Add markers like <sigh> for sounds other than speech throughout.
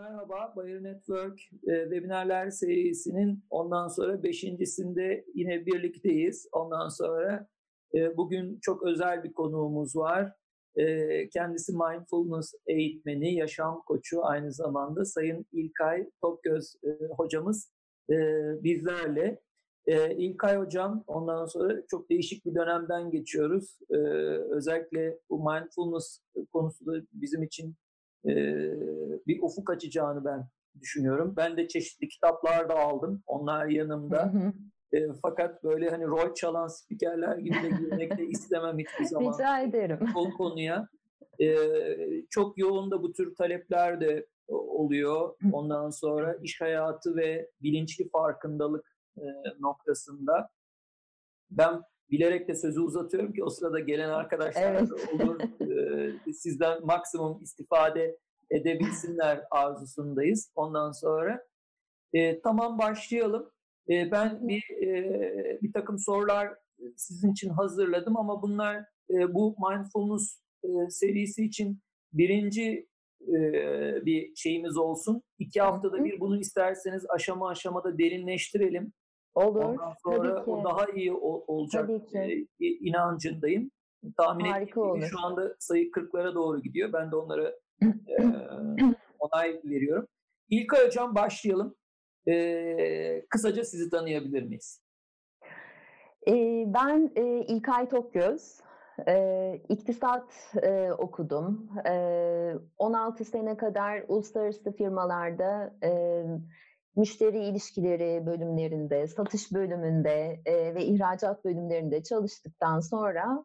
Merhaba, Bayer Network e, webinarlar serisinin ondan sonra beşincisinde yine birlikteyiz. Ondan sonra e, bugün çok özel bir konuğumuz var. E, kendisi mindfulness eğitmeni, yaşam koçu aynı zamanda Sayın İlkay Tokgöz e, hocamız e, bizlerle. E, İlkay hocam ondan sonra çok değişik bir dönemden geçiyoruz. E, özellikle bu mindfulness konusu da bizim için e, bir ufuk açacağını ben düşünüyorum. Ben de çeşitli kitaplar da aldım. Onlar yanımda. E, fakat böyle hani rol çalan spikerler gibi de girmek de istemem hiçbir <laughs> zaman. Rica ederim. O konuya. E, çok yoğun da bu tür talepler de oluyor. Ondan sonra iş hayatı ve bilinçli farkındalık e, noktasında. Ben bilerek de sözü uzatıyorum ki o sırada gelen arkadaşlar evet. olur. <laughs> E, sizden maksimum istifade edebilsinler arzusundayız. Ondan sonra e, tamam başlayalım. E, ben bir e, bir takım sorular sizin için hazırladım ama bunlar e, bu mindfulness e, serisi için birinci e, bir şeyimiz olsun. İki haftada bir bunu isterseniz aşama aşamada derinleştirelim. Olur. Ondan sonra Tabii ki. o daha iyi olacak Tabii ki. e, inancındayım. Tahmin ettiğim şu anda sayı 40'lara doğru gidiyor. Ben de onlara <clears throat> e, onay veriyorum. İlkay Hocam başlayalım. E, kısaca sizi tanıyabilir miyiz? Ee, ben e, İlkay Tokgöz. Ee, iktisat e, okudum. Ee, 16 sene kadar uluslararası firmalarda e, müşteri ilişkileri bölümlerinde, satış bölümünde e, ve ihracat bölümlerinde çalıştıktan sonra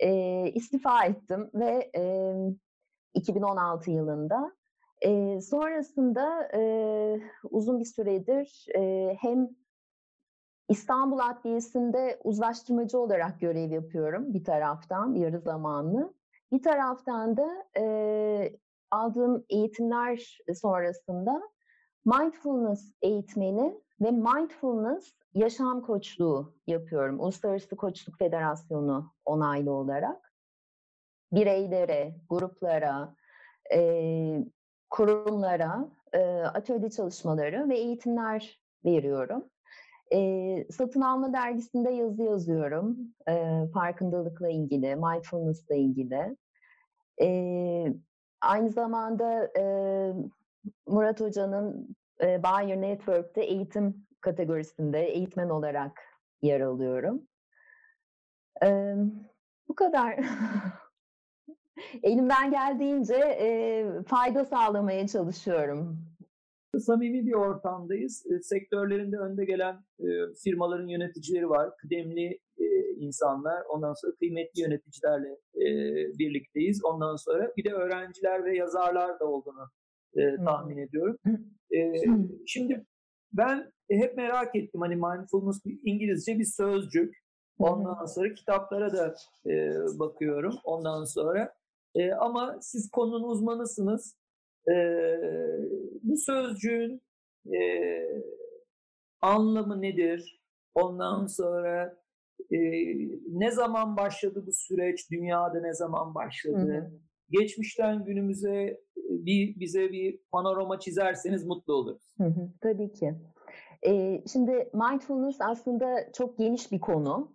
e, istifa ettim ve e, 2016 yılında. E, sonrasında e, uzun bir süredir e, hem İstanbul Adliyesi'nde uzlaştırmacı olarak görev yapıyorum bir taraftan yarı zamanlı. Bir taraftan da e, aldığım eğitimler sonrasında mindfulness eğitmeni ve mindfulness yaşam koçluğu yapıyorum. Uluslararası Koçluk Federasyonu onaylı olarak. Bireylere, gruplara, e, kurumlara e, atölye çalışmaları ve eğitimler veriyorum. E, satın alma dergisinde yazı yazıyorum. E, farkındalıkla ilgili, mindfulness'la ilgili. E, aynı zamanda e, Murat Hoca'nın e, Bayer Network'te eğitim kategorisinde eğitmen olarak yer alıyorum. E, bu kadar. <laughs> Elimden geldiğince e, fayda sağlamaya çalışıyorum. Samimi bir ortamdayız. E, sektörlerinde önde gelen e, firmaların yöneticileri var. Kıdemli e, insanlar. Ondan sonra kıymetli yöneticilerle e, birlikteyiz. Ondan sonra bir de öğrenciler ve yazarlar da olduğunu e, tahmin ediyorum. E, şimdi ben hep merak ettim hani mindfulness İngilizce bir sözcük. Ondan sonra kitaplara da e, bakıyorum. Ondan sonra e, ama siz konunun uzmanısınız. E, bu sözcüğün e, anlamı nedir? Ondan sonra e, ne zaman başladı bu süreç? Dünyada ne zaman başladı? Hı hı. Geçmişten günümüze bir bize bir panorama çizerseniz mutlu oluruz. Hı hı, tabii ki. Ee, şimdi mindfulness aslında çok geniş bir konu.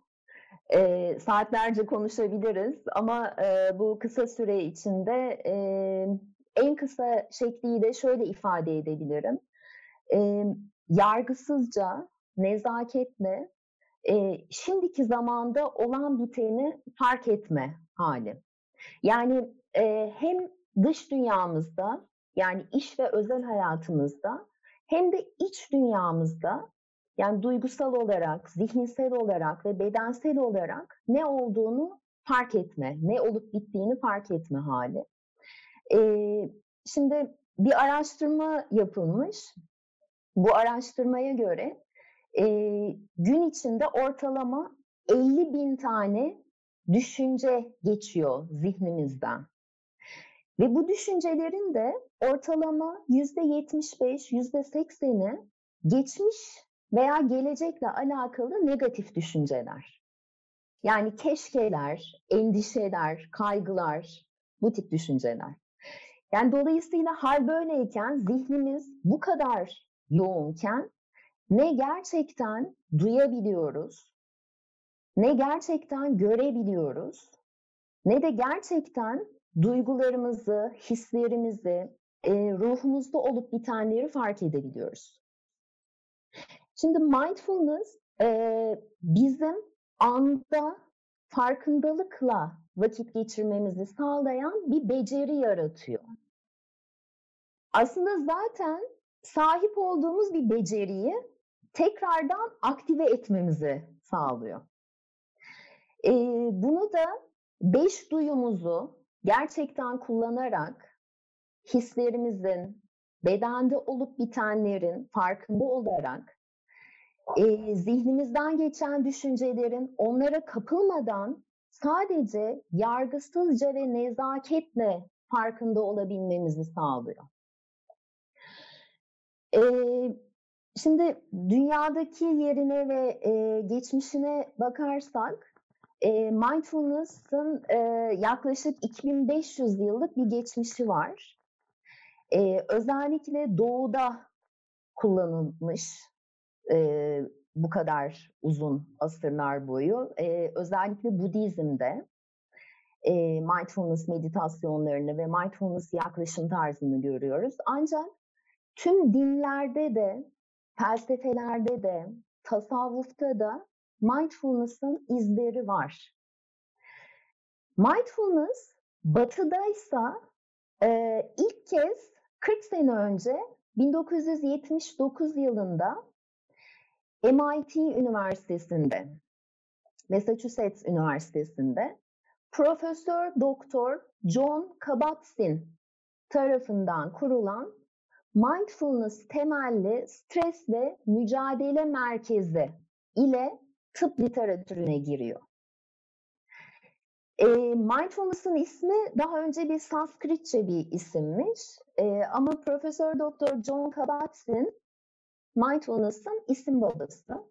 Ee, saatlerce konuşabiliriz ama e, bu kısa süre içinde e, en kısa şekliyle şöyle ifade edebilirim. E, yargısızca, nezaketle e, şimdiki zamanda olan biteni fark etme hali. Yani e, hem dış dünyamızda yani iş ve özel hayatımızda hem de iç dünyamızda yani duygusal olarak, zihinsel olarak ve bedensel olarak ne olduğunu fark etme, ne olup bittiğini fark etme hali. Ee, şimdi bir araştırma yapılmış. Bu araştırmaya göre e, gün içinde ortalama 50 bin tane düşünce geçiyor zihnimizden. Ve bu düşüncelerin de ortalama %75, %80'i geçmiş veya gelecekle alakalı negatif düşünceler. Yani keşkeler, endişeler, kaygılar, bu tip düşünceler. Yani dolayısıyla hal böyleyken zihnimiz bu kadar yoğunken ne gerçekten duyabiliyoruz, ne gerçekten görebiliyoruz, ne de gerçekten duygularımızı, hislerimizi, e, ruhumuzda olup bitenleri fark edebiliyoruz. Şimdi mindfulness e, bizim anda farkındalıkla vakit geçirmemizi sağlayan bir beceri yaratıyor. Aslında zaten sahip olduğumuz bir beceriyi tekrardan aktive etmemizi sağlıyor. E, bunu da beş duyumuzu gerçekten kullanarak hislerimizin, bedende olup bitenlerin farkında olarak e, zihnimizden geçen düşüncelerin onlara kapılmadan sadece yargısızca ve nezaketle farkında olabilmemizi sağlıyor. E, şimdi dünyadaki yerine ve e, geçmişine bakarsak e, mindfulness'ın e, yaklaşık 2500 yıllık bir geçmişi var. E, özellikle doğuda kullanılmış e, bu kadar uzun asırlar boyu. E, özellikle Budizm'de e, mindfulness meditasyonlarını ve mindfulness yaklaşım tarzını görüyoruz. Ancak tüm dinlerde de, felsefelerde de, tasavvufta da mindfulness'ın izleri var. Mindfulness batıdaysa e, ilk kez 40 sene önce 1979 yılında MIT Üniversitesi'nde, Massachusetts Üniversitesi'nde Profesör Doktor John Kabat-Zinn tarafından kurulan Mindfulness temelli stres ve mücadele merkezi ile tıp literatürüne giriyor. E, mindfulness'ın ismi daha önce bir Sanskritçe bir isimmiş. E, ama Profesör Doktor John Kabat-Zinn mindfulness'ın isim babası.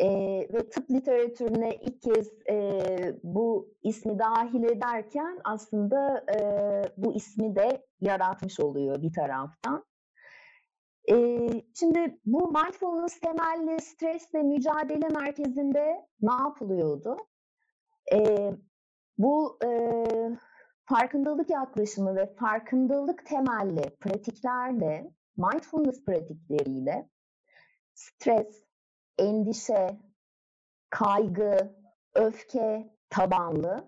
E, ve tıp literatürüne ilk kez e, bu ismi dahil ederken aslında e, bu ismi de yaratmış oluyor bir taraftan. Şimdi bu mindfulness temelli stresle mücadele merkezinde ne yapılıyordu? Bu farkındalık yaklaşımı ve farkındalık temelli pratiklerle mindfulness pratikleriyle stres, endişe, kaygı, öfke tabanlı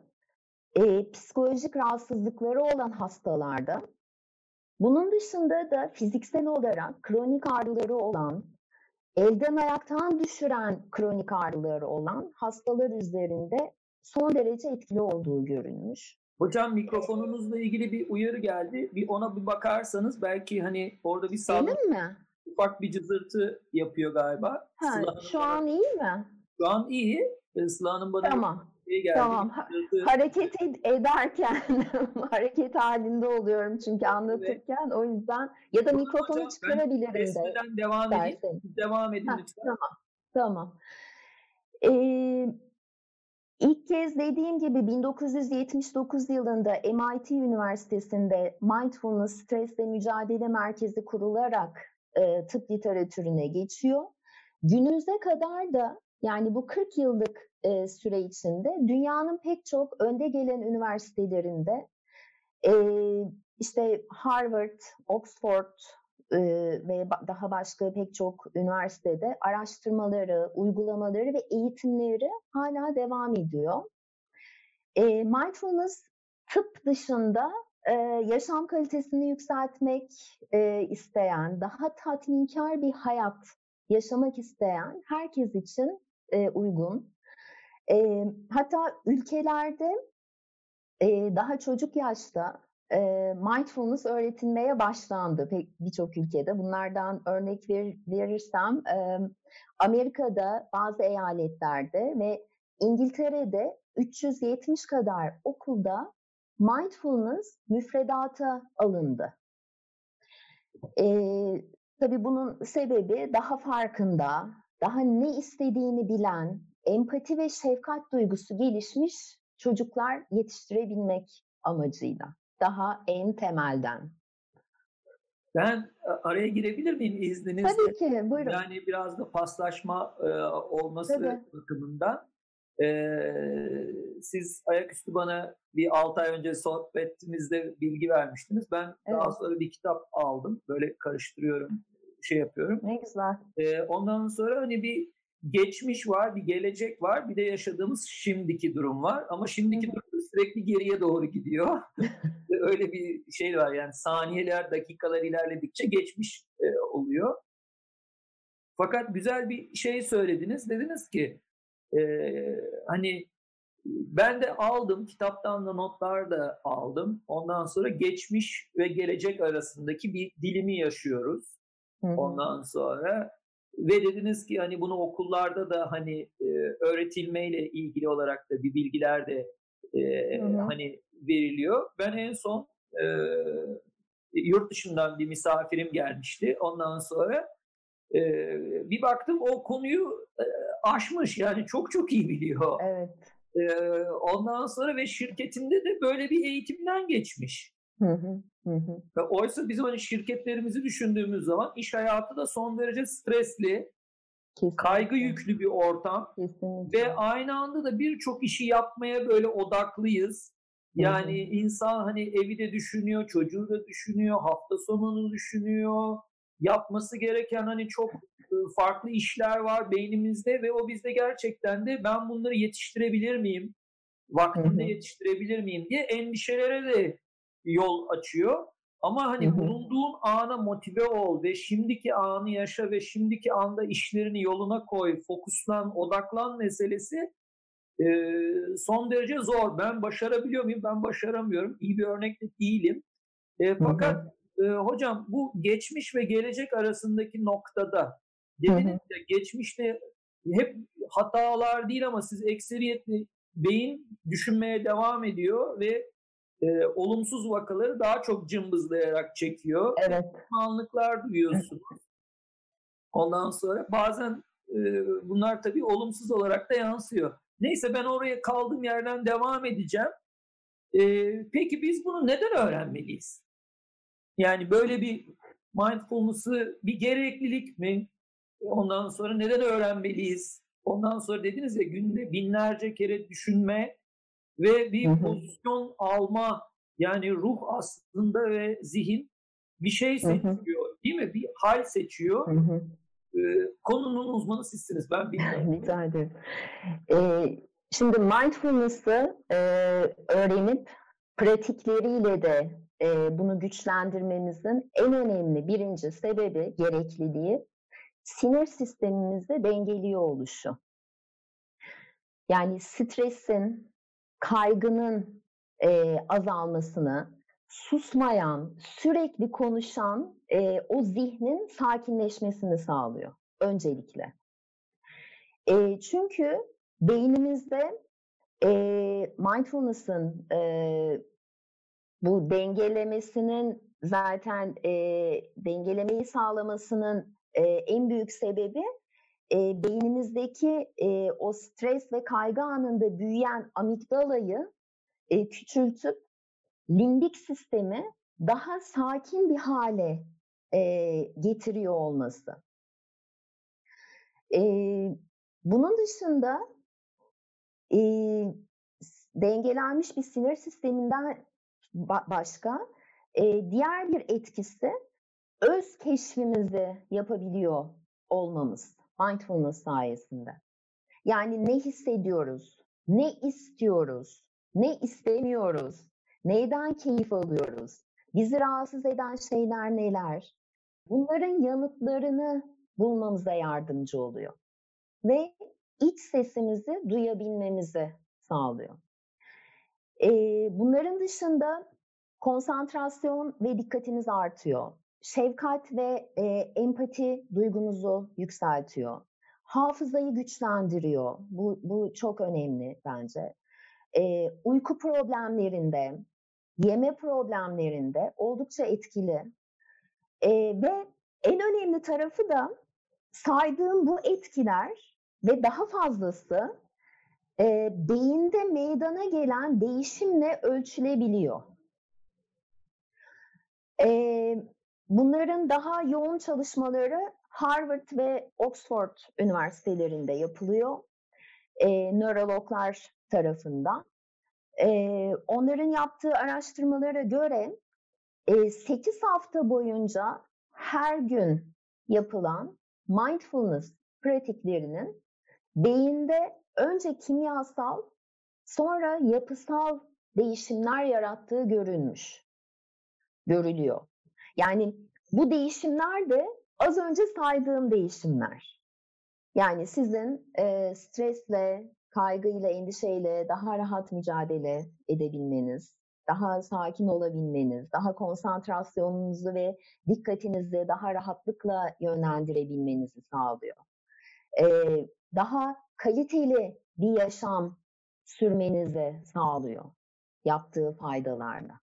e, psikolojik rahatsızlıkları olan hastalarda bunun dışında da fiziksel olarak kronik ağrıları olan, elden ayaktan düşüren kronik ağrıları olan hastalar üzerinde son derece etkili olduğu görülmüş. Hocam mikrofonunuzla ilgili bir uyarı geldi. Bir ona bir bakarsanız belki hani orada bir sağlık mi? ufak bir cızırtı yapıyor galiba. Ha, şu an iyi mi? Şu an iyi. Sıla Hanım bana tamam. Geldi. Tamam. Hareket ederken <laughs> hareket halinde oluyorum çünkü anlatırken evet. o yüzden ya da mikrofonu hocam, çıkarabilirim de. devam edeyim. Devam edin ha, lütfen. Tamam. Tamam. Ee, İlk kez dediğim gibi 1979 yılında MIT Üniversitesi'nde Mindfulness Stres ve Mücadele Merkezi kurularak e, tıp literatürüne geçiyor. Günümüze kadar da yani bu 40 yıllık e, süre içinde dünyanın pek çok önde gelen üniversitelerinde e, işte Harvard, Oxford, ve daha başka pek çok üniversitede araştırmaları, uygulamaları ve eğitimleri hala devam ediyor. Mindfulness tıp dışında yaşam kalitesini yükseltmek isteyen, daha tatminkar bir hayat yaşamak isteyen herkes için uygun. Hatta ülkelerde daha çocuk yaşta mindfulness öğretilmeye başlandı birçok ülkede. Bunlardan örnek ver, verirsem Amerika'da bazı eyaletlerde ve İngiltere'de 370 kadar okulda mindfulness müfredata alındı. Ee, tabii bunun sebebi daha farkında, daha ne istediğini bilen, empati ve şefkat duygusu gelişmiş çocuklar yetiştirebilmek amacıyla. daha en temelden. Ben araya girebilir miyim izninizle? Tabii ki, buyurun. Yani biraz da paslaşma e, olması Tabii. bakımından. E, siz ayaküstü bana bir 6 ay önce sohbetimizde bilgi vermiştiniz. Ben evet. daha sonra bir kitap aldım. Böyle karıştırıyorum, şey yapıyorum. Ne güzel. E, ondan sonra hani bir geçmiş var, bir gelecek var, bir de yaşadığımız şimdiki durum var. Ama şimdiki Hı-hı. durum sürekli geriye doğru gidiyor. <laughs> Öyle bir şey var yani saniyeler, dakikalar ilerledikçe geçmiş e, oluyor. Fakat güzel bir şey söylediniz. Dediniz ki e, hani ben de aldım, kitaptan da notlar da aldım. Ondan sonra geçmiş ve gelecek arasındaki bir dilimi yaşıyoruz. Hı-hı. Ondan sonra ve dediniz ki hani bunu okullarda da hani e, öğretilmeyle ilgili olarak da bir bilgiler de e, hani veriliyor. Ben en son e, yurt dışından bir misafirim gelmişti. Ondan sonra e, bir baktım o konuyu e, aşmış yani çok çok iyi biliyor. Evet. E, ondan sonra ve şirketinde de böyle bir eğitimden geçmiş. Hı hı, hı. Ve oysa bizim hani şirketlerimizi düşündüğümüz zaman iş hayatı da son derece stresli, Kesinlikle. kaygı yüklü bir ortam Kesinlikle. ve aynı anda da birçok işi yapmaya böyle odaklıyız. Yani hı hı. insan hani evi de düşünüyor, çocuğu da düşünüyor, hafta sonunu düşünüyor. Yapması gereken hani çok farklı işler var beynimizde ve o bizde gerçekten de ben bunları yetiştirebilir miyim? Vaktinde yetiştirebilir miyim diye endişelere de yol açıyor. Ama hani hı hı. bulunduğun ana motive ol ve şimdiki anı yaşa ve şimdiki anda işlerini yoluna koy, fokuslan, odaklan meselesi e, son derece zor. Ben başarabiliyor muyum? Ben başaramıyorum. İyi bir örnek de değilim. E, fakat hı hı. E, hocam bu geçmiş ve gelecek arasındaki noktada dediniz ya geçmişte hep hatalar değil ama siz ekseriyetli beyin düşünmeye devam ediyor ve e, olumsuz vakaları daha çok cımbızlayarak çekiyor. Evet. Pişmanlıklar duyuyorsunuz. Ondan sonra bazen e, bunlar tabii olumsuz olarak da yansıyor. Neyse ben oraya kaldığım yerden devam edeceğim. E, peki biz bunu neden öğrenmeliyiz? Yani böyle bir mindfulness'ı bir gereklilik mi? Ondan sonra neden öğrenmeliyiz? Ondan sonra dediniz ya günde binlerce kere düşünme ve bir pozisyon alma yani ruh aslında ve zihin bir şey seçiyor değil mi? Bir hal seçiyor. Ee, konunun uzmanı sizsiniz ben <laughs> bilmiyorum. Rica ederim. Ee, şimdi mindfulness'ı e, öğrenip pratikleriyle de e, bunu güçlendirmemizin en önemli birinci sebebi, gerekliliği sinir sistemimizde dengeliyor oluşu. Yani stresin, kaygının e, azalmasını, susmayan, sürekli konuşan e, o zihnin sakinleşmesini sağlıyor öncelikle. E, çünkü beynimizde e, mindfulness'ın e, bu dengelemesinin zaten e, dengelemeyi sağlamasının e, en büyük sebebi e, beynimizdeki e, o stres ve kaygı anında büyüyen amigdalayı e, küçültüp limbik sistemi daha sakin bir hale e, getiriyor olması. E, bunun dışında e, dengelenmiş bir sinir sisteminden ba- başka e, diğer bir etkisi öz keşfimizi yapabiliyor olmamız mindfulness sayesinde. Yani ne hissediyoruz, ne istiyoruz, ne istemiyoruz, neyden keyif alıyoruz, bizi rahatsız eden şeyler neler? Bunların yanıtlarını bulmamıza yardımcı oluyor. Ve iç sesimizi duyabilmemizi sağlıyor. Bunların dışında konsantrasyon ve dikkatimiz artıyor şefkat ve e, empati duygumuzu yükseltiyor. Hafızayı güçlendiriyor. Bu, bu çok önemli bence. E, uyku problemlerinde, yeme problemlerinde oldukça etkili. E, ve en önemli tarafı da saydığım bu etkiler ve daha fazlası e, beyinde meydana gelen değişimle ölçülebiliyor. E, bunların daha yoğun çalışmaları Harvard ve Oxford üniversitelerinde yapılıyor. E, nörologlar tarafından. E, onların yaptığı araştırmalara göre e, 8 hafta boyunca her gün yapılan mindfulness pratiklerinin beyinde önce kimyasal sonra yapısal değişimler yarattığı görülmüş. Görülüyor. Yani bu değişimler de az önce saydığım değişimler. Yani sizin e, stresle, kaygıyla, endişeyle daha rahat mücadele edebilmeniz, daha sakin olabilmeniz, daha konsantrasyonunuzu ve dikkatinizi daha rahatlıkla yönlendirebilmenizi sağlıyor. Ee, daha kaliteli bir yaşam sürmenizi sağlıyor yaptığı faydalarla.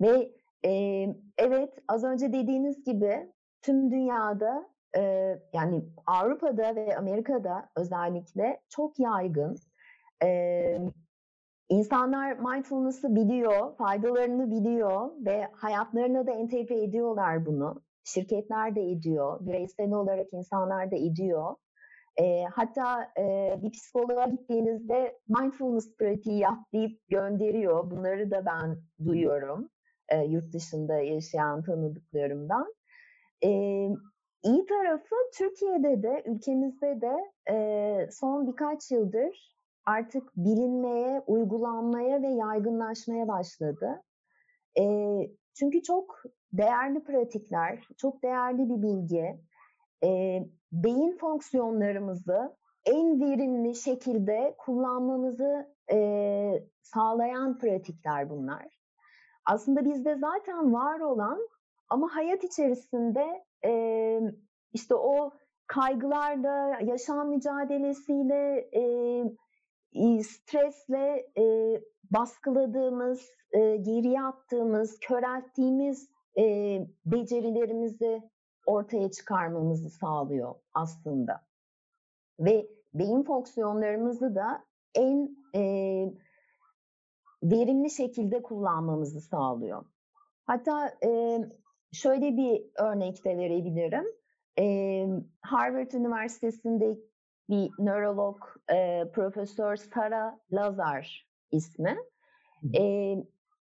Ve e, evet az önce dediğiniz gibi tüm dünyada e, yani Avrupa'da ve Amerika'da özellikle çok yaygın. E, insanlar mindfulness'ı biliyor, faydalarını biliyor ve hayatlarına da entegre ediyorlar bunu. Şirketler de ediyor, bireysel olarak insanlar da ediyor. E, hatta e, bir psikoloğa gittiğinizde mindfulness pratiği yap deyip gönderiyor. Bunları da ben duyuyorum e, yurt dışında yaşayan tanıdıklarımdan. E, iyi tarafı Türkiye'de de ülkemizde de e, son birkaç yıldır artık bilinmeye, uygulanmaya ve yaygınlaşmaya başladı. E, çünkü çok değerli pratikler, çok değerli bir bilgi e, beyin fonksiyonlarımızı en verimli şekilde kullanmamızı e, sağlayan pratikler bunlar. Aslında bizde zaten var olan ama hayat içerisinde e, işte o kaygılarla, yaşam mücadelesiyle, e, stresle e, baskıladığımız, e, geriye attığımız, körelttiğimiz e, becerilerimizi ortaya çıkarmamızı sağlıyor aslında. Ve beyin fonksiyonlarımızı da en e, verimli şekilde kullanmamızı sağlıyor. Hatta e, şöyle bir örnek de verebilirim. E, Harvard Üniversitesi'nde bir nörolog e, Profesör Sara Lazar ismi. E,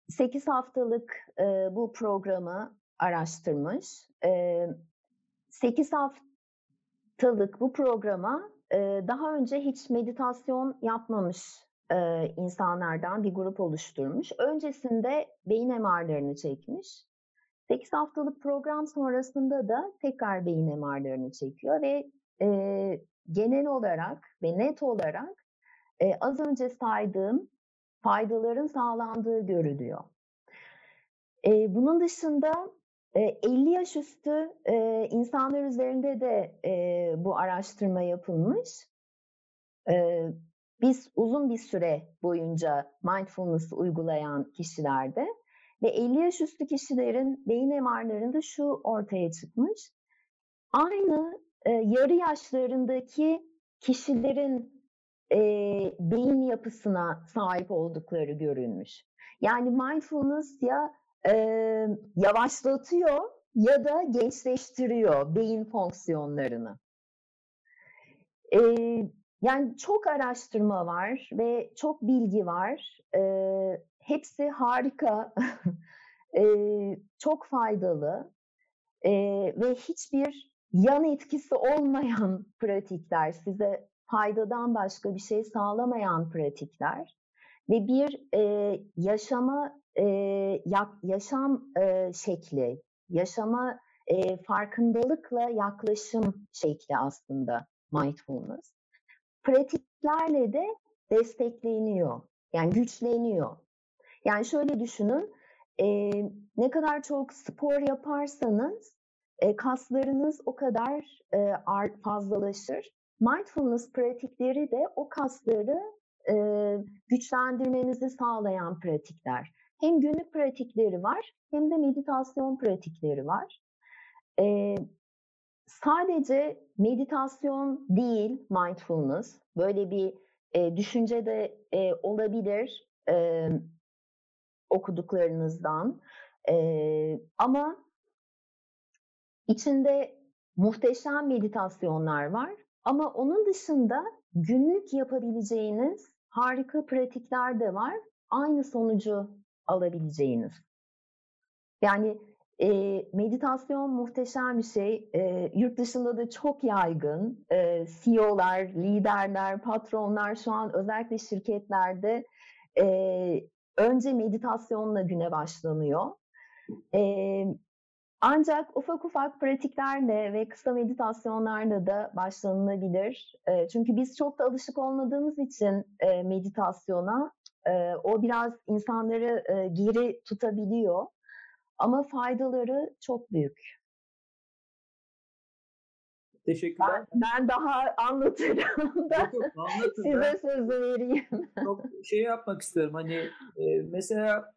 8 haftalık e, bu programı araştırmış. E, 8 haftalık bu programa e, daha önce hiç meditasyon yapmamış e, insanlardan bir grup oluşturmuş. Öncesinde beyin MR'larını çekmiş. 8 haftalık program sonrasında da tekrar beyin MR'larını çekiyor ve e, genel olarak ve net olarak e, az önce saydığım faydaların sağlandığı görülüyor. E, bunun dışında 50 yaş üstü insanlar üzerinde de bu araştırma yapılmış. Biz uzun bir süre boyunca mindfulness uygulayan kişilerde ve 50 yaş üstü kişilerin beyin MR'larında şu ortaya çıkmış. Aynı yarı yaşlarındaki kişilerin beyin yapısına sahip oldukları görülmüş. Yani mindfulness ya e, yavaşlatıyor ya da gençleştiriyor beyin fonksiyonlarını. E, yani çok araştırma var ve çok bilgi var. E, hepsi harika, <laughs> e, çok faydalı e, ve hiçbir yan etkisi olmayan <laughs> pratikler, size faydadan başka bir şey sağlamayan pratikler ve bir e, yaşama e, yaşam e, şekli, yaşama e, farkındalıkla yaklaşım şekli aslında mindfulness. Pratiklerle de destekleniyor, yani güçleniyor. Yani şöyle düşünün, e, ne kadar çok spor yaparsanız e, kaslarınız o kadar e, fazlalaşır. Mindfulness pratikleri de o kasları e, güçlendirmenizi sağlayan pratikler. Hem günlük pratikleri var hem de meditasyon pratikleri var. E, sadece meditasyon değil mindfulness. Böyle bir e, düşünce de e, olabilir e, okuduklarınızdan. E, ama içinde muhteşem meditasyonlar var. Ama onun dışında günlük yapabileceğiniz harika pratikler de var. Aynı sonucu alabileceğiniz. Yani e, meditasyon muhteşem bir şey. E, yurt dışında da çok yaygın. E, CEO'lar, liderler, patronlar şu an özellikle şirketlerde e, önce meditasyonla güne başlanıyor. E, ancak ufak ufak pratiklerle ve kısa meditasyonlarla da başlanılabilir. E, çünkü biz çok da alışık olmadığımız için e, meditasyona e, o biraz insanları e, geri tutabiliyor. Ama faydaları çok büyük. Teşekkürler. Ben, ben daha anlatırım <laughs> da yok, yok, anlatın. size sözü vereyim. Çok şey yapmak istiyorum hani e, mesela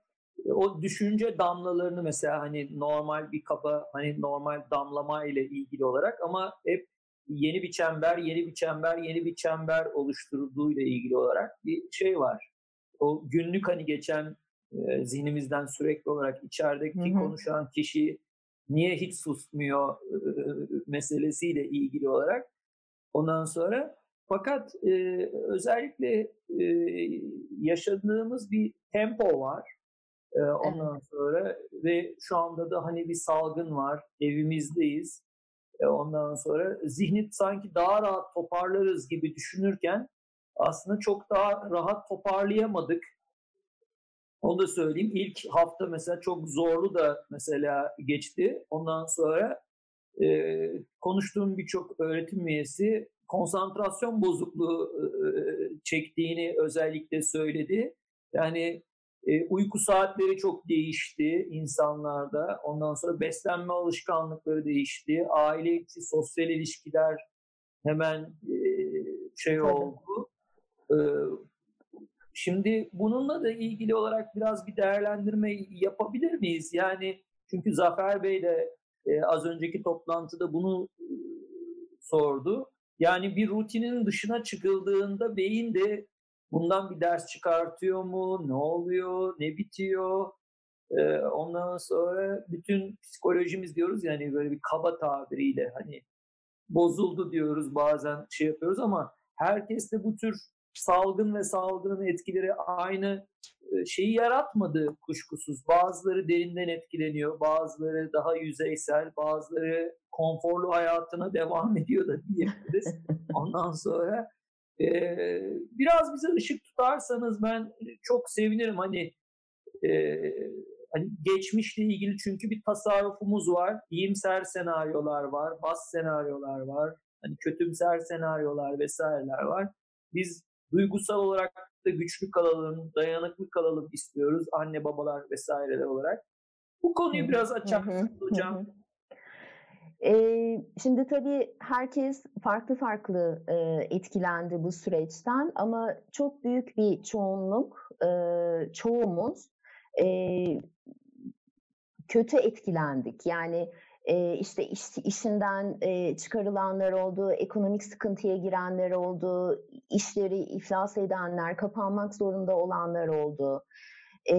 o düşünce damlalarını mesela hani normal bir kaba hani normal damlama ile ilgili olarak ama hep yeni bir çember, yeni bir çember, yeni bir çember oluşturulduğu ile ilgili olarak bir şey var. O günlük hani geçen e, zihnimizden sürekli olarak içerideki hı hı. konuşan kişi niye hiç susmuyor e, meselesiyle ilgili olarak ondan sonra fakat e, özellikle e, yaşadığımız bir tempo var e, ondan evet. sonra ve şu anda da hani bir salgın var evimizdeyiz e, ondan sonra zihni sanki daha rahat toparlarız gibi düşünürken aslında çok daha rahat toparlayamadık onu da söyleyeyim. İlk hafta mesela çok zorlu da mesela geçti. Ondan sonra e, konuştuğum birçok öğretim üyesi konsantrasyon bozukluğu e, çektiğini özellikle söyledi. Yani e, uyku saatleri çok değişti insanlarda. Ondan sonra beslenme alışkanlıkları değişti. Aile içi sosyal ilişkiler hemen e, şey oldu. E, Şimdi bununla da ilgili olarak biraz bir değerlendirme yapabilir miyiz? Yani çünkü Zafer Bey de e, az önceki toplantıda bunu e, sordu. Yani bir rutinin dışına çıkıldığında beyin de bundan bir ders çıkartıyor mu? Ne oluyor? Ne bitiyor? E, ondan sonra bütün psikolojimiz diyoruz yani böyle bir kaba tabiriyle hani bozuldu diyoruz bazen şey yapıyoruz ama herkes de bu tür salgın ve salgının etkileri aynı e, şeyi yaratmadı kuşkusuz. Bazıları derinden etkileniyor, bazıları daha yüzeysel, bazıları konforlu hayatına <laughs> devam ediyor da diyebiliriz. Ondan sonra e, biraz bize ışık tutarsanız ben çok sevinirim. Hani e, hani geçmişle ilgili çünkü bir tasarrufumuz var. İyimser senaryolar var, bas senaryolar var, hani kötümser senaryolar vesaireler var. Biz duygusal olarak da güçlü kalalım, dayanıklı kalalım istiyoruz anne babalar vesaireler olarak. Bu konuyu biraz açar hocam? Ee, şimdi tabii herkes farklı farklı e, etkilendi bu süreçten ama çok büyük bir çoğunluk, e, çoğumuz e, kötü etkilendik. Yani e, işte iş, işinden e, çıkarılanlar oldu, ekonomik sıkıntıya girenler oldu, işleri iflas edenler, kapanmak zorunda olanlar oldu. E,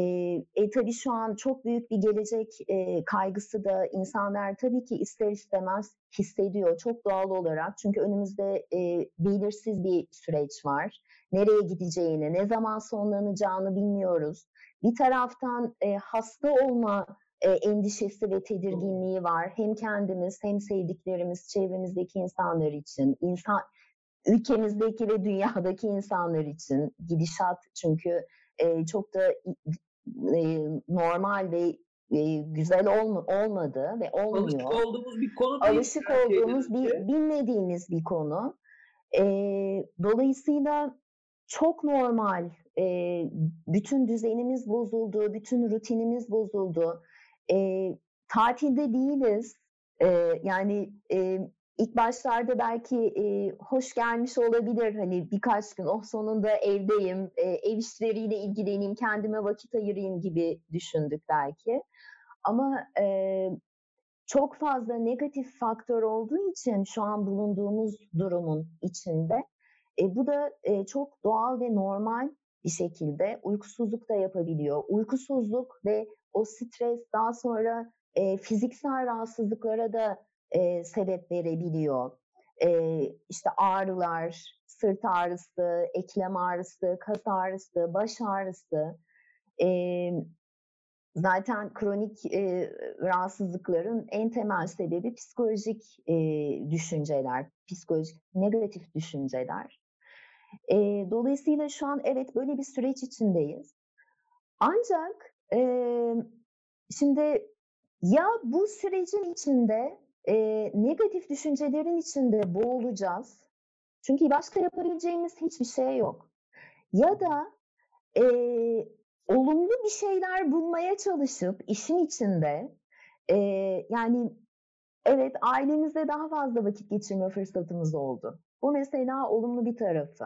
e, tabii şu an çok büyük bir gelecek e, kaygısı da insanlar tabii ki ister istemez hissediyor çok doğal olarak. Çünkü önümüzde e, belirsiz bir süreç var. Nereye gideceğini, ne zaman sonlanacağını bilmiyoruz. Bir taraftan e, hasta olma e, endişesi ve tedirginliği var. Hem kendimiz hem sevdiklerimiz, çevremizdeki insanlar için, insan ülkemizdeki ve dünyadaki insanlar için gidişat çünkü e, çok da e, normal ve e, güzel olma, olmadı ve olmuyor. Alışık olduğumuz bir konu değil. Alışık olduğumuz bir bilmediğimiz bir konu. E, dolayısıyla çok normal. E, bütün düzenimiz bozuldu, bütün rutinimiz bozuldu. E, tatilde değiliz. E, yani e, ilk başlarda belki e, hoş gelmiş olabilir. Hani birkaç gün oh sonunda evdeyim, e, ev işleriyle ilgileneyim, kendime vakit ayırayım gibi düşündük belki. Ama e, çok fazla negatif faktör olduğu için şu an bulunduğumuz durumun içinde e, bu da e, çok doğal ve normal bir şekilde uykusuzluk da yapabiliyor. Uykusuzluk ve o stres daha sonra e, fiziksel rahatsızlıklara da e, sebep verebiliyor. E, işte ağrılar, sırt ağrısı, eklem ağrısı, kas ağrısı, baş ağrısı. E, zaten kronik e, rahatsızlıkların en temel sebebi psikolojik e, düşünceler, psikolojik negatif düşünceler. E, dolayısıyla şu an evet böyle bir süreç içindeyiz. Ancak e, şimdi ya bu sürecin içinde e, negatif düşüncelerin içinde boğulacağız. Çünkü başka yapabileceğimiz hiçbir şey yok. Ya da e, olumlu bir şeyler bulmaya çalışıp işin içinde e, yani evet ailemizde daha fazla vakit geçirme fırsatımız oldu. Bu mesela olumlu bir tarafı.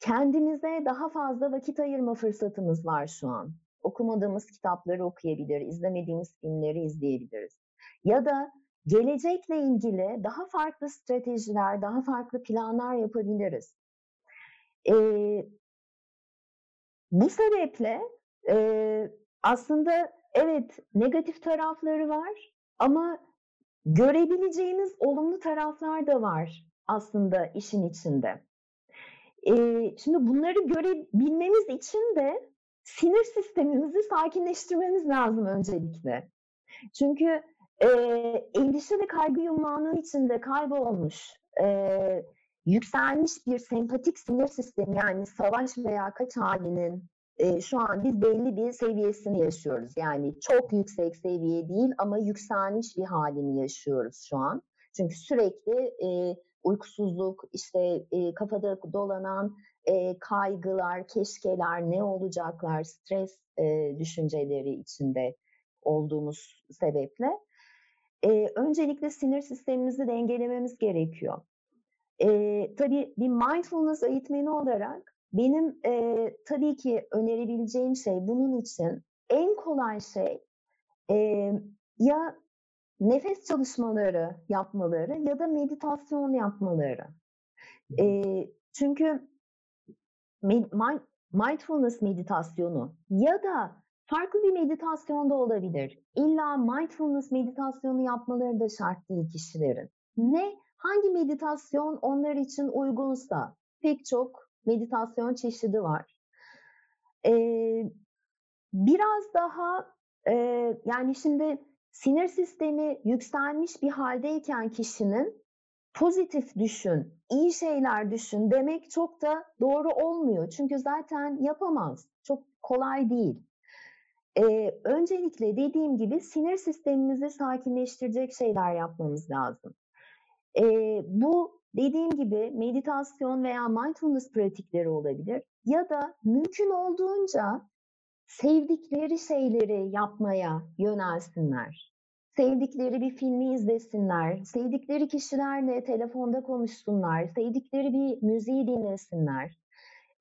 Kendimize daha fazla vakit ayırma fırsatımız var şu an. Okumadığımız kitapları okuyabilir, izlemediğimiz filmleri izleyebiliriz. Ya da gelecekle ilgili daha farklı stratejiler, daha farklı planlar yapabiliriz. Ee, bu sebeple e, aslında evet negatif tarafları var ama görebileceğimiz olumlu taraflar da var aslında işin içinde. Ee, şimdi bunları görebilmemiz için de sinir sistemimizi sakinleştirmemiz lazım öncelikle. Çünkü e, endişe ve kaygı yumağının içinde kaybolmuş, e, yükselmiş bir sempatik sinir sistemi yani savaş veya kaç halinin e, şu an biz belli bir seviyesini yaşıyoruz. Yani çok yüksek seviye değil ama yükselmiş bir halini yaşıyoruz şu an. Çünkü sürekli e, uykusuzluk, işte e, kafada dolanan e, kaygılar, keşkeler, ne olacaklar, stres e, düşünceleri içinde olduğumuz sebeple e, öncelikle sinir sistemimizi dengelememiz gerekiyor. E, tabii bir mindfulness eğitmeni olarak benim e, tabii ki önerebileceğim şey bunun için en kolay şey e, ya nefes çalışmaları yapmaları ya da meditasyon yapmaları. E, çünkü mindfulness meditasyonu ya da farklı bir meditasyon da olabilir. İlla mindfulness meditasyonu yapmaları da şart değil kişilerin. Ne hangi meditasyon onlar için uygunsa pek çok meditasyon çeşidi var. Ee, biraz daha e, yani şimdi sinir sistemi yükselmiş bir haldeyken kişinin pozitif düşün, iyi şeyler düşün demek çok da doğru olmuyor. Çünkü zaten yapamaz. Çok kolay değil. Ee, öncelikle dediğim gibi sinir sistemimizi sakinleştirecek şeyler yapmamız lazım. Ee, bu dediğim gibi meditasyon veya mindfulness pratikleri olabilir ya da mümkün olduğunca sevdikleri şeyleri yapmaya yönelsinler. Sevdikleri bir filmi izlesinler, sevdikleri kişilerle telefonda konuşsunlar, sevdikleri bir müziği dinlesinler.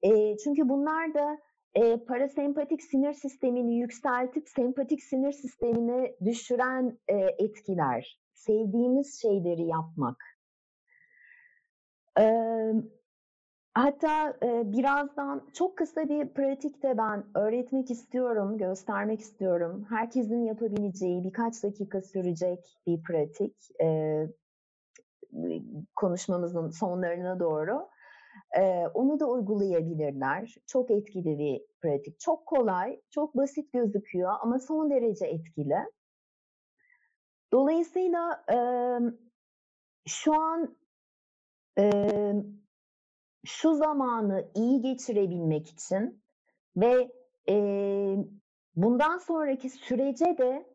E, çünkü bunlar da e, parasempatik sinir sistemini yükseltip sempatik sinir sistemini düşüren e, etkiler. Sevdiğimiz şeyleri yapmak. E, hatta e, birazdan çok kısa bir pratikte ben öğretmek istiyorum, göstermek istiyorum. Herkesin yapabileceği birkaç dakika sürecek bir pratik. E, konuşmamızın sonlarına doğru. Ee, onu da uygulayabilirler. Çok etkili bir pratik. Çok kolay, çok basit gözüküyor ama son derece etkili. Dolayısıyla e, şu an e, şu zamanı iyi geçirebilmek için ve e, bundan sonraki sürece de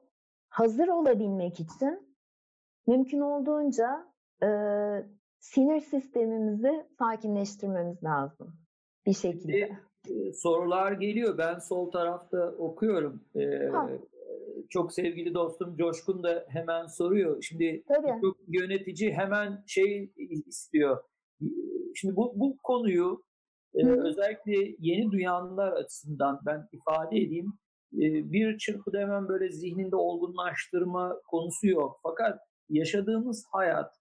hazır olabilmek için mümkün olduğunca e, sinir sistemimizi sakinleştirmemiz lazım bir şekilde. Şimdi, sorular geliyor. Ben sol tarafta okuyorum. Ee, çok sevgili dostum Coşkun da hemen soruyor. Şimdi Tabii. çok yönetici hemen şey istiyor. Şimdi bu, bu konuyu e, özellikle yeni duyanlar açısından ben ifade edeyim. E, bir çırpıda hemen böyle zihninde olgunlaştırma konusu yok. Fakat yaşadığımız hayat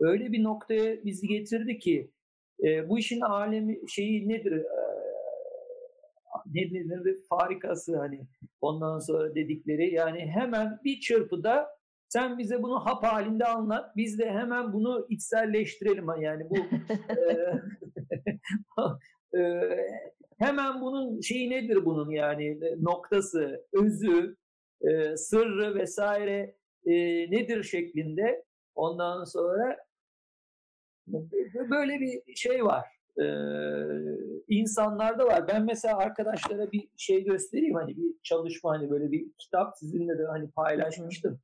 öyle bir noktaya bizi getirdi ki e, bu işin alemi şeyi nedir? E, ne denir farikası hani ondan sonra dedikleri yani hemen bir çırpıda sen bize bunu hap halinde anlat. Biz de hemen bunu içselleştirelim. Yani bu <laughs> e, <laughs> e, hemen bunun şeyi nedir bunun yani noktası, özü, e, sırrı vesaire e, nedir şeklinde ondan sonra böyle bir şey var. Ee, insanlarda var. Ben mesela arkadaşlara bir şey göstereyim hani bir çalışma hani böyle bir kitap sizinle de hani paylaşmıştım.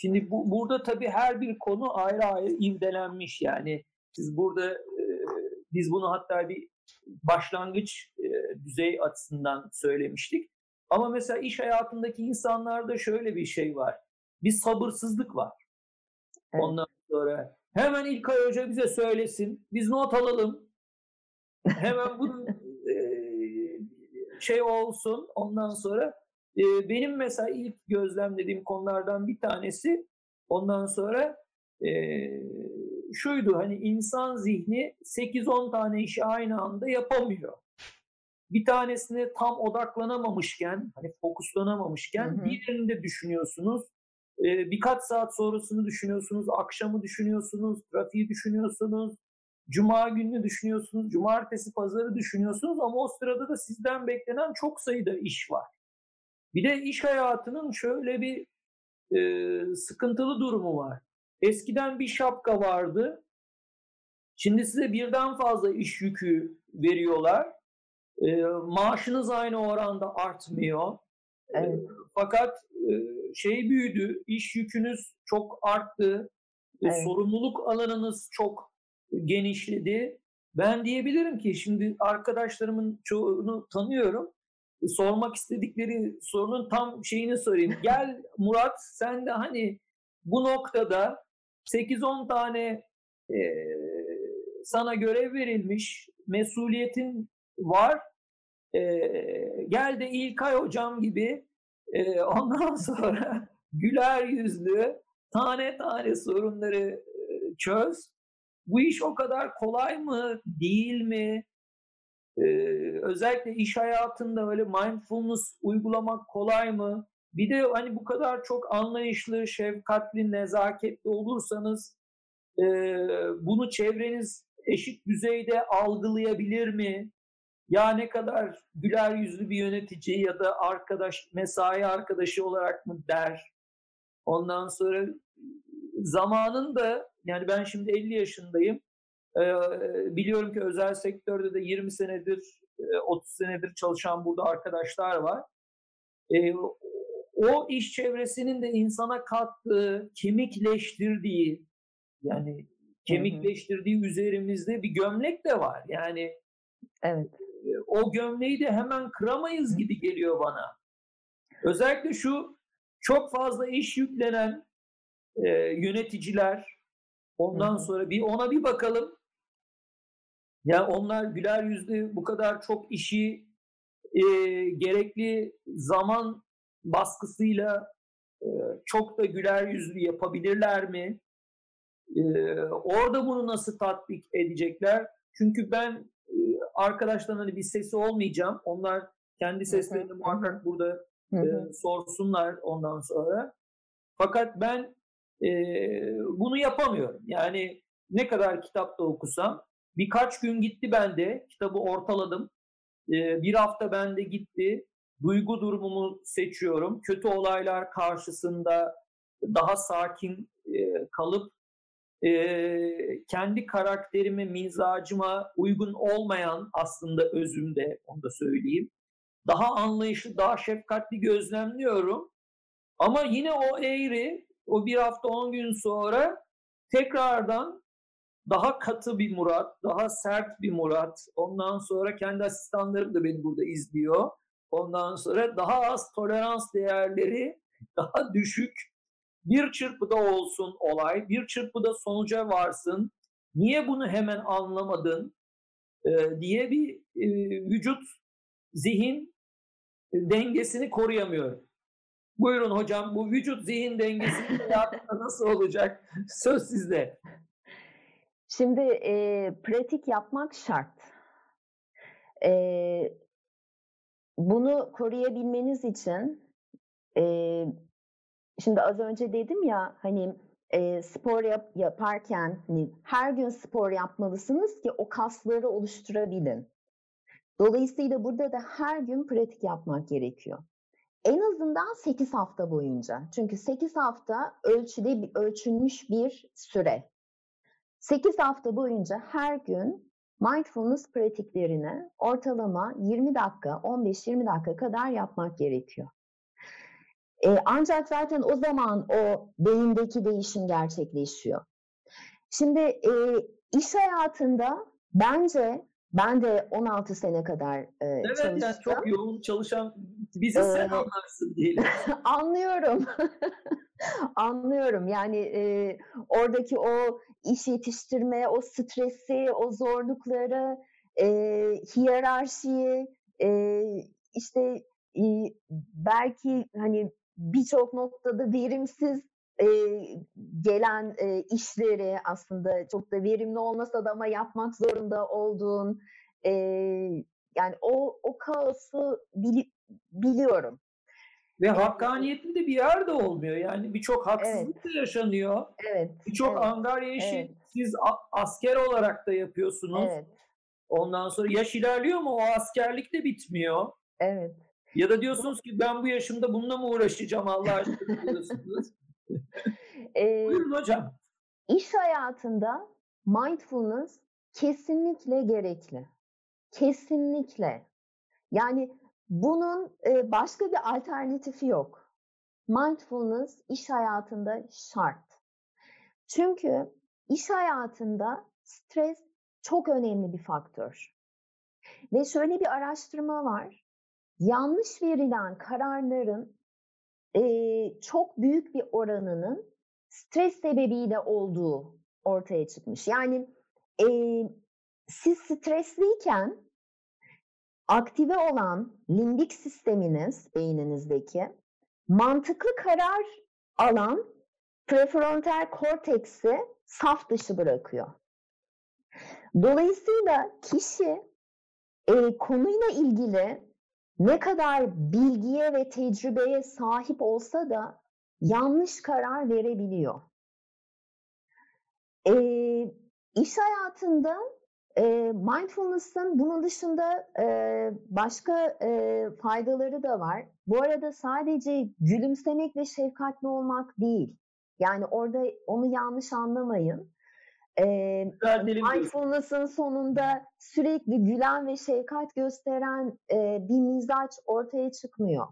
Şimdi bu, burada tabii her bir konu ayrı ayrı irdelenmiş yani. Siz burada e, biz bunu hatta bir başlangıç e, düzey açısından söylemiştik. Ama mesela iş hayatındaki insanlarda şöyle bir şey var. Bir sabırsızlık var. Evet. Ondan sonra hemen İlkay Hoca bize söylesin. Biz not alalım. Hemen bunun e, şey olsun. Ondan sonra e, benim mesela ilk gözlemlediğim konulardan bir tanesi ondan sonra e, şuydu hani insan zihni 8-10 tane işi aynı anda yapamıyor bir tanesine tam odaklanamamışken, hani fokuslanamamışken hı hı. diğerini de düşünüyorsunuz. Ee, birkaç saat sonrasını düşünüyorsunuz, akşamı düşünüyorsunuz, trafiği düşünüyorsunuz, cuma gününü düşünüyorsunuz, cumartesi, pazarı düşünüyorsunuz ama o sırada da sizden beklenen çok sayıda iş var. Bir de iş hayatının şöyle bir e, sıkıntılı durumu var. Eskiden bir şapka vardı. Şimdi size birden fazla iş yükü veriyorlar e, maaşınız aynı oranda artmıyor. Evet. E, fakat e, şey büyüdü, iş yükünüz çok arttı, evet. e, sorumluluk alanınız çok genişledi. Ben diyebilirim ki şimdi arkadaşlarımın çoğunu tanıyorum. Sormak istedikleri sorunun tam şeyini sorayım. <laughs> Gel Murat sen de hani bu noktada 8-10 tane e, sana görev verilmiş, mesuliyetin var e, gel de İlkay hocam gibi e, ondan <laughs> sonra güler yüzlü tane tane sorunları e, çöz. Bu iş o kadar kolay mı, değil mi? Ee, özellikle iş hayatında öyle mindfulness uygulamak kolay mı? Bir de hani bu kadar çok anlayışlı, şefkatli, nezaketli olursanız e, bunu çevreniz eşit düzeyde algılayabilir mi? ya ne kadar güler yüzlü bir yönetici ya da arkadaş, mesai arkadaşı olarak mı der? Ondan sonra zamanın da yani ben şimdi 50 yaşındayım. Ee, biliyorum ki özel sektörde de 20 senedir, 30 senedir çalışan burada arkadaşlar var. Ee, o iş çevresinin de insana kattığı, kemikleştirdiği yani kemikleştirdiği üzerimizde bir gömlek de var. Yani Evet o gömleği de hemen kıramayız gibi geliyor bana. Özellikle şu çok fazla iş yüklenen e, yöneticiler ondan sonra bir ona bir bakalım. Ya yani onlar güler yüzlü bu kadar çok işi e, gerekli zaman baskısıyla e, çok da güler yüzlü yapabilirler mi? E, orada bunu nasıl tatbik edecekler? Çünkü ben arkadaşların hani bir sesi olmayacağım. Onlar kendi seslerini muhakkak burada e, sorsunlar ondan sonra. Fakat ben e, bunu yapamıyorum. Yani ne kadar kitap da okusam birkaç gün gitti bende. Kitabı ortaladım. E, bir hafta bende gitti. Duygu durumumu seçiyorum. Kötü olaylar karşısında daha sakin e, kalıp e, kendi karakterime, mizacıma uygun olmayan aslında özümde, onu da söyleyeyim. Daha anlayışlı, daha şefkatli gözlemliyorum. Ama yine o eğri, o bir hafta on gün sonra tekrardan daha katı bir Murat, daha sert bir Murat. Ondan sonra kendi asistanlarım da beni burada izliyor. Ondan sonra daha az tolerans değerleri, daha düşük bir çırpıda olsun olay, bir çırpıda sonuca varsın. Niye bunu hemen anlamadın e, diye bir e, vücut, zihin dengesini koruyamıyorum. Buyurun hocam bu vücut zihin dengesi <laughs> hayatında nasıl olacak? Söz sizde. Şimdi e, pratik yapmak şart. E, bunu koruyabilmeniz için e, şimdi az önce dedim ya hani e, spor yap, yaparken hani her gün spor yapmalısınız ki o kasları oluşturabilin. Dolayısıyla burada da her gün pratik yapmak gerekiyor. En azından 8 hafta boyunca. Çünkü 8 hafta ölçüde ölçülmüş bir süre. 8 hafta boyunca her gün mindfulness pratiklerini ortalama 20 dakika, 15-20 dakika kadar yapmak gerekiyor. E, ancak zaten o zaman o beyindeki değişim gerçekleşiyor. Şimdi e, iş hayatında bence ben de 16 sene kadar e, evet, çalıştım. Evet yani çok yoğun çalışan bizi ee, sen anlarsın diyelim. <laughs> anlıyorum. <laughs> anlıyorum yani e, oradaki o iş yetiştirme, o stresi, o zorlukları, e, hiyerarşiyi, e, işte e, belki hani birçok noktada verimsiz e, gelen e, işleri aslında çok da verimli olmasa da ama yapmak zorunda olduğun e, yani o o kaosu bili, biliyorum. Ve hakkaniyetli de bir yerde olmuyor. Yani birçok haksızlık evet. da yaşanıyor. Evet. Birçok evet. angarya işi evet. siz asker olarak da yapıyorsunuz. Evet. Ondan sonra yaş ilerliyor mu o askerlik de bitmiyor. Evet. Ya da diyorsunuz ki ben bu yaşımda bununla mı uğraşacağım Allah aşkına <laughs> diyorsunuz. ee, Buyurun hocam. İş hayatında mindfulness kesinlikle gerekli. Kesinlikle. Yani bunun e, başka bir alternatifi yok. Mindfulness iş hayatında şart. Çünkü iş hayatında stres çok önemli bir faktör. Ve şöyle bir araştırma var yanlış verilen kararların e, çok büyük bir oranının stres sebebiyle olduğu ortaya çıkmış. Yani e, siz stresliyken aktive olan limbik sisteminiz beyninizdeki mantıklı karar alan prefrontal korteksi saf dışı bırakıyor. Dolayısıyla kişi e, konuyla ilgili ne kadar bilgiye ve tecrübeye sahip olsa da yanlış karar verebiliyor. E, iş hayatında e, mindfulness'ın bunun dışında e, başka e, faydaları da var. Bu arada sadece gülümsemek ve şefkatli olmak değil. Yani orada onu yanlış anlamayın. E, mindfulness'ın sonunda sürekli gülen ve şefkat gösteren e, bir mizaç ortaya çıkmıyor.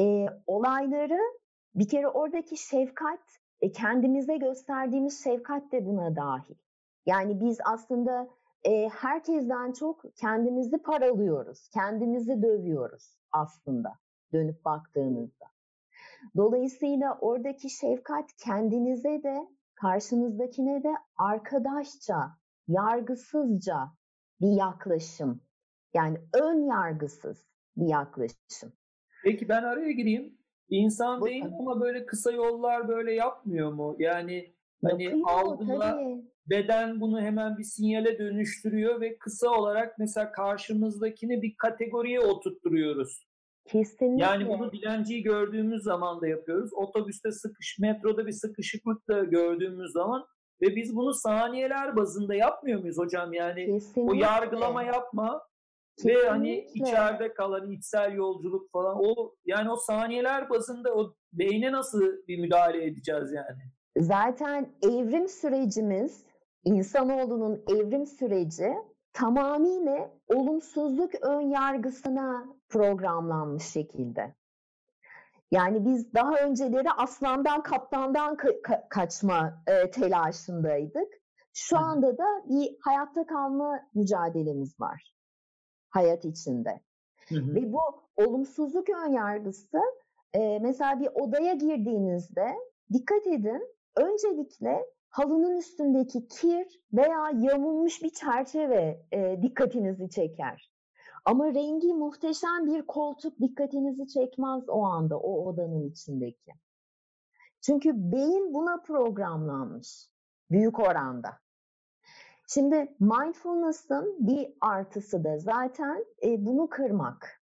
E, olayları bir kere oradaki şefkat, e, kendimize gösterdiğimiz şefkat de buna dahil. Yani biz aslında e, herkesten çok kendimizi paralıyoruz, kendimizi dövüyoruz aslında dönüp baktığınızda. Dolayısıyla oradaki şefkat kendinize de karşınızdakine de arkadaşça, yargısızca bir yaklaşım. Yani ön yargısız bir yaklaşım. Peki ben araya gireyim. İnsan değil ama böyle kısa yollar böyle yapmıyor mu? Yani hani Yapıyor, algıla beden bunu hemen bir sinyale dönüştürüyor ve kısa olarak mesela karşımızdakini bir kategoriye oturtturuyoruz. Kesinlikle. Yani bunu dilenciyi gördüğümüz zaman da yapıyoruz. Otobüste sıkış, metroda bir sıkışıklık da gördüğümüz zaman ve biz bunu saniyeler bazında yapmıyor muyuz hocam? Yani Kesinlikle. o yargılama yapma Kesinlikle. ve hani içeride kalan içsel yolculuk falan o yani o saniyeler bazında o beyne nasıl bir müdahale edeceğiz yani? Zaten evrim sürecimiz insanoğlunun evrim süreci tamamıyla olumsuzluk ön yargısına programlanmış şekilde. Yani biz daha önceleri aslandan kaplandan ka- ka- kaçma e, telaşındaydık. Şu anda da bir hayatta kalma mücadelemiz var hayat içinde. Hı hı. Ve bu olumsuzluk ön yargısı e, mesela bir odaya girdiğinizde dikkat edin öncelikle halının üstündeki kir veya yamulmuş bir çerçeve e, dikkatinizi çeker. Ama rengi muhteşem bir koltuk dikkatinizi çekmez o anda o odanın içindeki. Çünkü beyin buna programlanmış büyük oranda. Şimdi mindfulness'ın bir artısı da zaten e, bunu kırmak.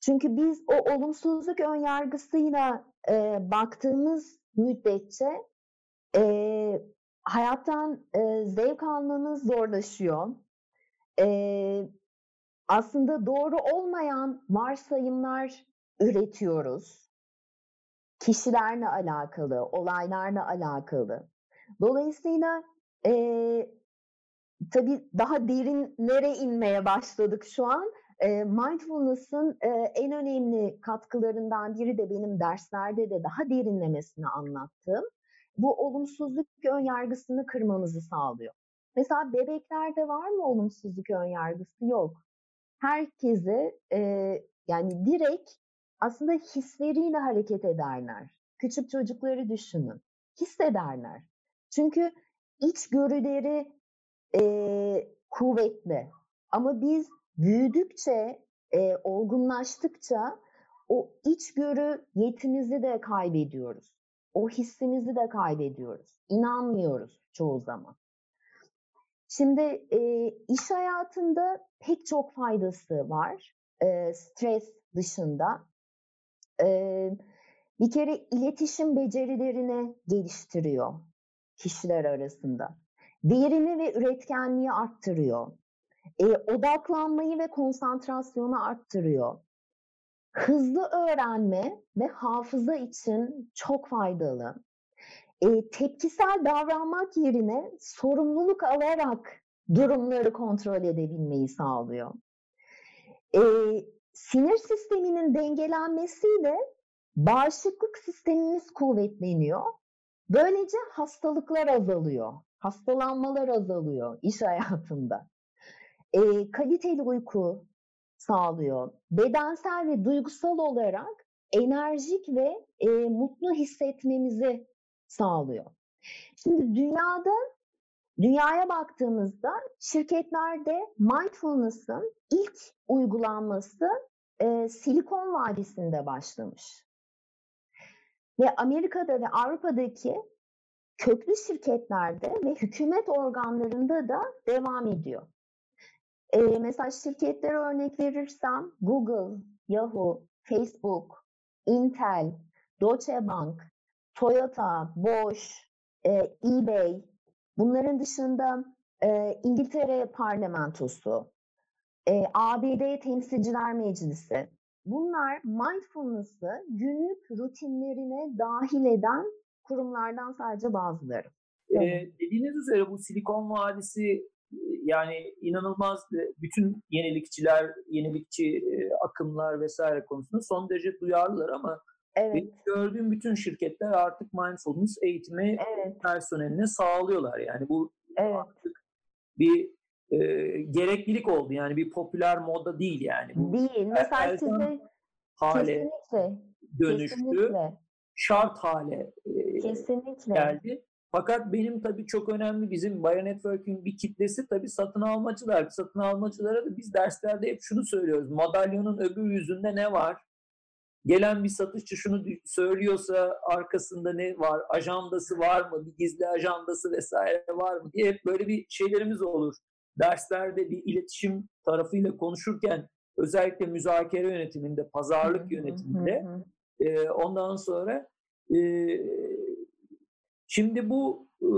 Çünkü biz o olumsuzluk önyargısıyla e, baktığımız müddetçe e, hayattan e, zevk almamız zorlaşıyor. E, aslında doğru olmayan varsayımlar üretiyoruz. Kişilerle alakalı, olaylarla alakalı. Dolayısıyla e, tabii daha derinlere inmeye başladık şu an. E, mindfulness'ın e, en önemli katkılarından biri de benim derslerde de daha derinlemesine anlattığım bu olumsuzluk ön yargısını kırmamızı sağlıyor. Mesela bebeklerde var mı olumsuzluk ön yargısı? Yok. Herkese e, yani direkt aslında hisleriyle hareket ederler. Küçük çocukları düşünün. Hissederler. Çünkü içgörüleri e, kuvvetli. Ama biz büyüdükçe, e, olgunlaştıkça o içgörü yetimizi de kaybediyoruz. O hissimizi de kaybediyoruz. İnanmıyoruz çoğu zaman. Şimdi e, iş hayatında pek çok faydası var. E, stres dışında. E, bir kere iletişim becerilerini geliştiriyor kişiler arasında. Değerini ve üretkenliği arttırıyor. E, odaklanmayı ve konsantrasyonu arttırıyor. Hızlı öğrenme ve hafıza için çok faydalı. E, tepkisel davranmak yerine sorumluluk alarak durumları kontrol edebilmeyi sağlıyor. E, sinir sisteminin dengelenmesiyle bağışıklık sistemimiz kuvvetleniyor. Böylece hastalıklar azalıyor, hastalanmalar azalıyor iş hayatında. E, kaliteli uyku sağlıyor. Bedensel ve duygusal olarak enerjik ve e, mutlu hissetmemizi sağlıyor. Şimdi dünyada dünyaya baktığımızda şirketlerde mindfulness'ın ilk uygulanması e, Silikon Vadisi'nde başlamış. Ve Amerika'da ve Avrupa'daki köklü şirketlerde ve hükümet organlarında da devam ediyor. E, mesela şirketlere örnek verirsem Google, Yahoo, Facebook, Intel, Deutsche Bank, Toyota, Bosch, e, eBay, bunların dışında e, İngiltere Parlamentosu, e, ABD Temsilciler Meclisi. Bunlar mindfulness'ı günlük rutinlerine dahil eden kurumlardan sadece bazıları. Ee, dediğiniz üzere bu Silikon Vadisi yani inanılmaz bütün yenilikçiler, yenilikçi akımlar vesaire konusunda son derece duyarlılar ama evet. benim gördüğüm bütün şirketler artık mindfulness eğitimi evet. personeline sağlıyorlar. Yani bu evet. artık bir e, gereklilik oldu. Yani bir popüler moda değil yani. Bu değil. Mesela size hale kesinlikle, dönüştü. Kesinlikle. Şart hale e, kesinlikle. geldi. Fakat benim tabii çok önemli bizim Bionetwork'ün bir kitlesi tabii satın almacılar. Satın almacılara da biz derslerde hep şunu söylüyoruz. Madalyonun öbür yüzünde ne var? Gelen bir satışçı şunu söylüyorsa arkasında ne var? Ajandası var mı? Bir gizli ajandası vesaire var mı? diye hep böyle bir şeylerimiz olur. Derslerde bir iletişim tarafıyla konuşurken özellikle müzakere yönetiminde, pazarlık yönetiminde e, ondan sonra e, Şimdi bu e,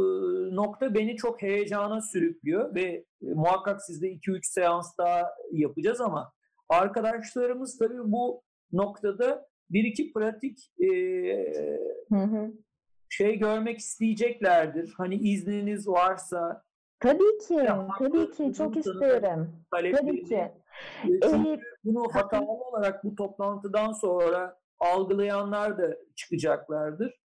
nokta beni çok heyecana sürüklüyor ve e, muhakkak sizde 2-3 seans daha yapacağız ama arkadaşlarımız tabii bu noktada bir iki pratik e, hı hı. şey görmek isteyeceklerdir. Hani izniniz varsa Tabii ki, tabii ki çok isterim. Tabii ki. Çünkü bunu hatalı olarak bu toplantıdan sonra algılayanlar da çıkacaklardır.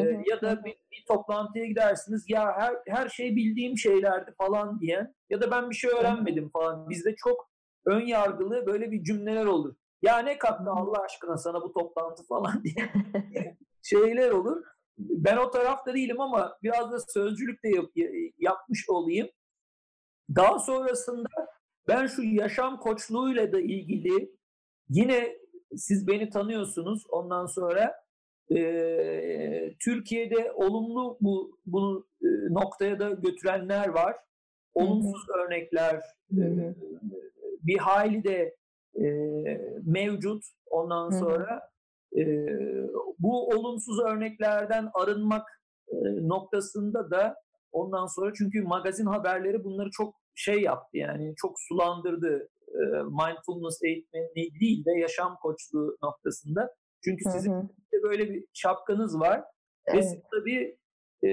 Ee, ya da bir, bir toplantıya gidersiniz ya her her şey bildiğim şeylerdi falan diyen ya da ben bir şey öğrenmedim falan. Bizde çok ön yargılı böyle bir cümleler olur. Ya ne kattı Allah aşkına sana bu toplantı falan diye <laughs> <laughs> şeyler olur. Ben o tarafta değilim ama biraz da sözcülük de yap, yapmış olayım. Daha sonrasında ben şu yaşam koçluğuyla da ilgili yine siz beni tanıyorsunuz ondan sonra e, Türkiye'de olumlu bu bunu e, noktaya da götürenler var. Olumsuz Hı-hı. örnekler e, bir hayli de e, mevcut. Ondan sonra e, bu olumsuz örneklerden arınmak e, noktasında da ondan sonra çünkü magazin haberleri bunları çok şey yaptı yani çok sulandırdı mindfulness eğitmeni değil de yaşam koçluğu noktasında. Çünkü sizin de böyle bir şapkanız var evet. ve siz tabii e,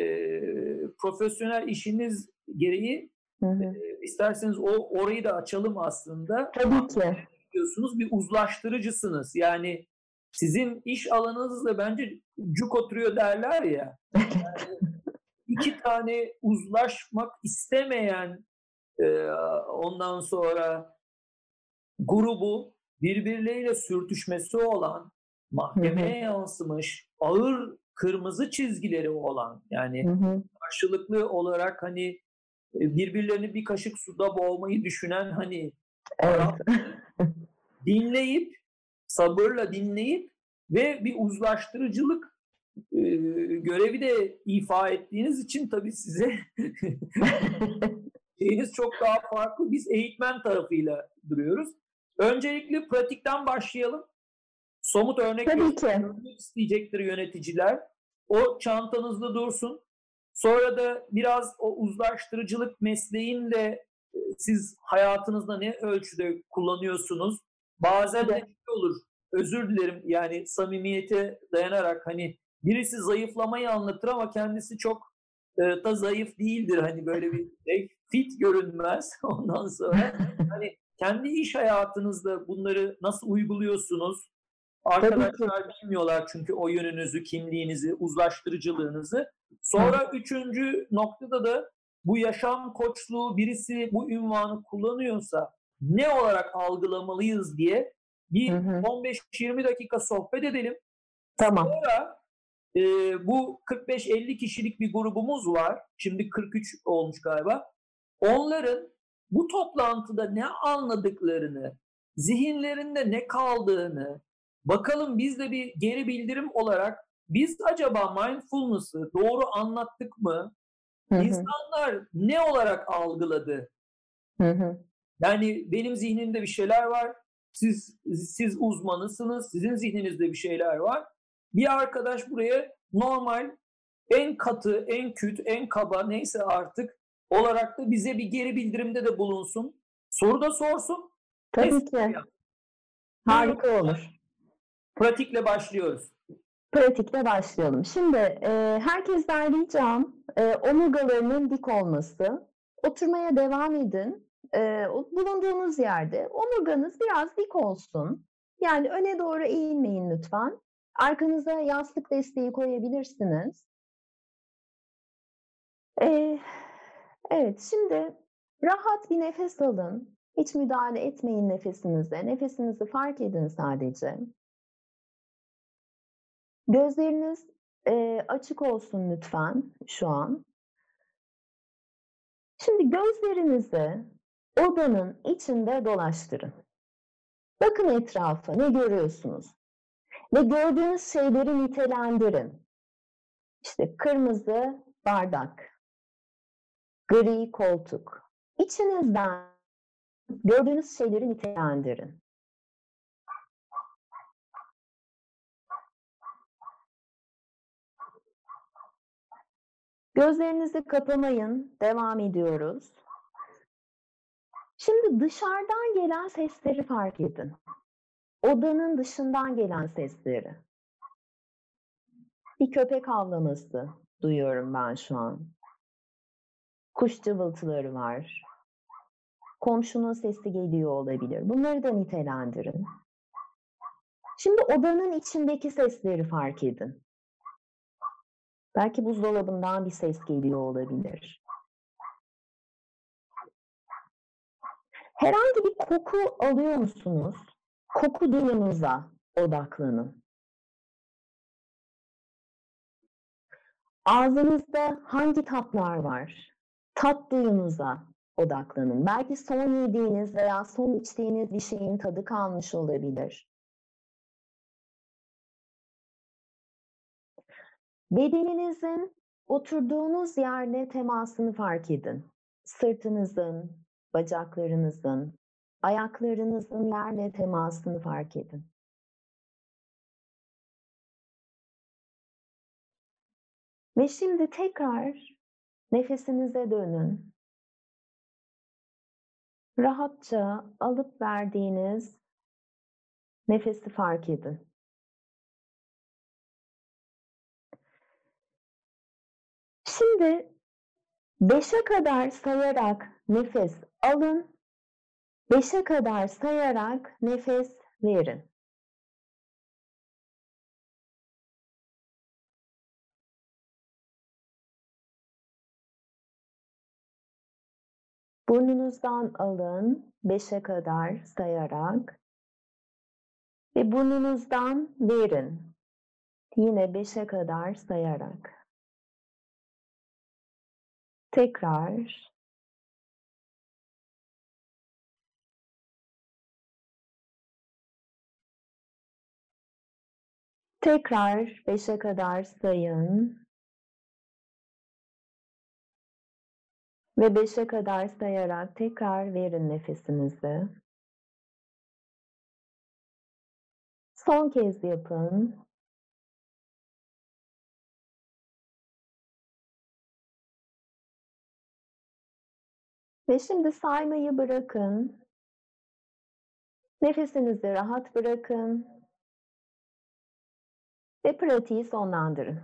profesyonel işiniz gereği Hı hı. E, isterseniz o orayı da açalım aslında. Tabii ki. Diyorsunuz bir uzlaştırıcısınız. Yani sizin iş alanınızla bence cuk oturuyor derler ya. Yani iki tane uzlaşmak istemeyen e, ondan sonra grubu birbirleriyle sürtüşmesi olan mahkemeye yansımış ağır kırmızı çizgileri olan yani hı hı. karşılıklı olarak hani e, birbirlerini bir kaşık suda boğmayı düşünen hani evet. <laughs> dinleyip sabırla dinleyip ve bir uzlaştırıcılık e, görevi de ifa ettiğiniz için tabii size <laughs> şeyiniz çok daha farklı. Biz eğitmen tarafıyla duruyoruz. Öncelikle pratikten başlayalım. Somut örnek isteyecektir yöneticiler. O çantanızda dursun. Sonra da biraz o uzlaştırıcılık mesleğinde e, siz hayatınızda ne ölçüde kullanıyorsunuz? Bazen de şey olur. Özür dilerim yani samimiyete dayanarak hani birisi zayıflamayı anlatır ama kendisi çok e, da zayıf değildir. Hani böyle bir <laughs> fit görünmez. <laughs> Ondan sonra hani kendi iş hayatınızda bunları nasıl uyguluyorsunuz? Arkadaşlar bilmiyorlar çünkü o yönünüzü, kimliğinizi, uzlaştırıcılığınızı. Sonra üçüncü noktada da bu yaşam koçluğu birisi bu ünvanı kullanıyorsa ne olarak algılamalıyız diye bir 15-20 dakika sohbet edelim. Tamam. Sonra e, bu 45-50 kişilik bir grubumuz var. Şimdi 43 olmuş galiba. Onların bu toplantıda ne anladıklarını, zihinlerinde ne kaldığını, bakalım biz de bir geri bildirim olarak biz acaba mindfulness'ı doğru anlattık mı? İnsanlar ne olarak algıladı? Yani benim zihnimde bir şeyler var. Siz siz uzmanısınız. Sizin zihninizde bir şeyler var. Bir arkadaş buraya normal en katı, en küt, en kaba neyse artık olarak da bize bir geri bildirimde de bulunsun. Soru da sorsun. Tabii ki. Harika olur. Pratikle başlıyoruz. Pratikle başlayalım. Şimdi e, herkesten ricam e, omurgalarının dik olması. Oturmaya devam edin. E, bulunduğunuz yerde omurganız biraz dik olsun. Yani öne doğru eğilmeyin lütfen. Arkanıza yastık desteği koyabilirsiniz. E, evet, şimdi rahat bir nefes alın. Hiç müdahale etmeyin nefesinize. Nefesinizi fark edin sadece. Gözleriniz e, açık olsun lütfen şu an. Şimdi gözlerinizi odanın içinde dolaştırın. Bakın etrafa ne görüyorsunuz? Ve gördüğünüz şeyleri nitelendirin. İşte kırmızı bardak, gri koltuk. İçinizden gördüğünüz şeyleri nitelendirin. Gözlerinizi kapamayın. Devam ediyoruz. Şimdi dışarıdan gelen sesleri fark edin. Odanın dışından gelen sesleri. Bir köpek havlaması duyuyorum ben şu an. Kuş cıvıltıları var. Komşunun sesi geliyor olabilir. Bunları da nitelendirin. Şimdi odanın içindeki sesleri fark edin. Belki buzdolabından bir ses geliyor olabilir. Herhangi bir koku alıyor musunuz? Koku duyunuza odaklanın. Ağzınızda hangi tatlar var? Tat duyunuza odaklanın. Belki son yediğiniz veya son içtiğiniz bir şeyin tadı kalmış olabilir. Bedeninizin oturduğunuz yerde temasını fark edin. Sırtınızın, bacaklarınızın, ayaklarınızın yerle temasını fark edin. Ve şimdi tekrar nefesinize dönün. Rahatça alıp verdiğiniz nefesi fark edin. Şimdi beşe kadar sayarak nefes alın. Beşe kadar sayarak nefes verin. Burnunuzdan alın beşe kadar sayarak ve burnunuzdan verin. Yine beşe kadar sayarak. Tekrar Tekrar beşe kadar sayın. Ve beşe kadar sayarak tekrar verin nefesinizi. Son kez yapın. Ve şimdi saymayı bırakın. Nefesinizi rahat bırakın. Ve pratiği sonlandırın.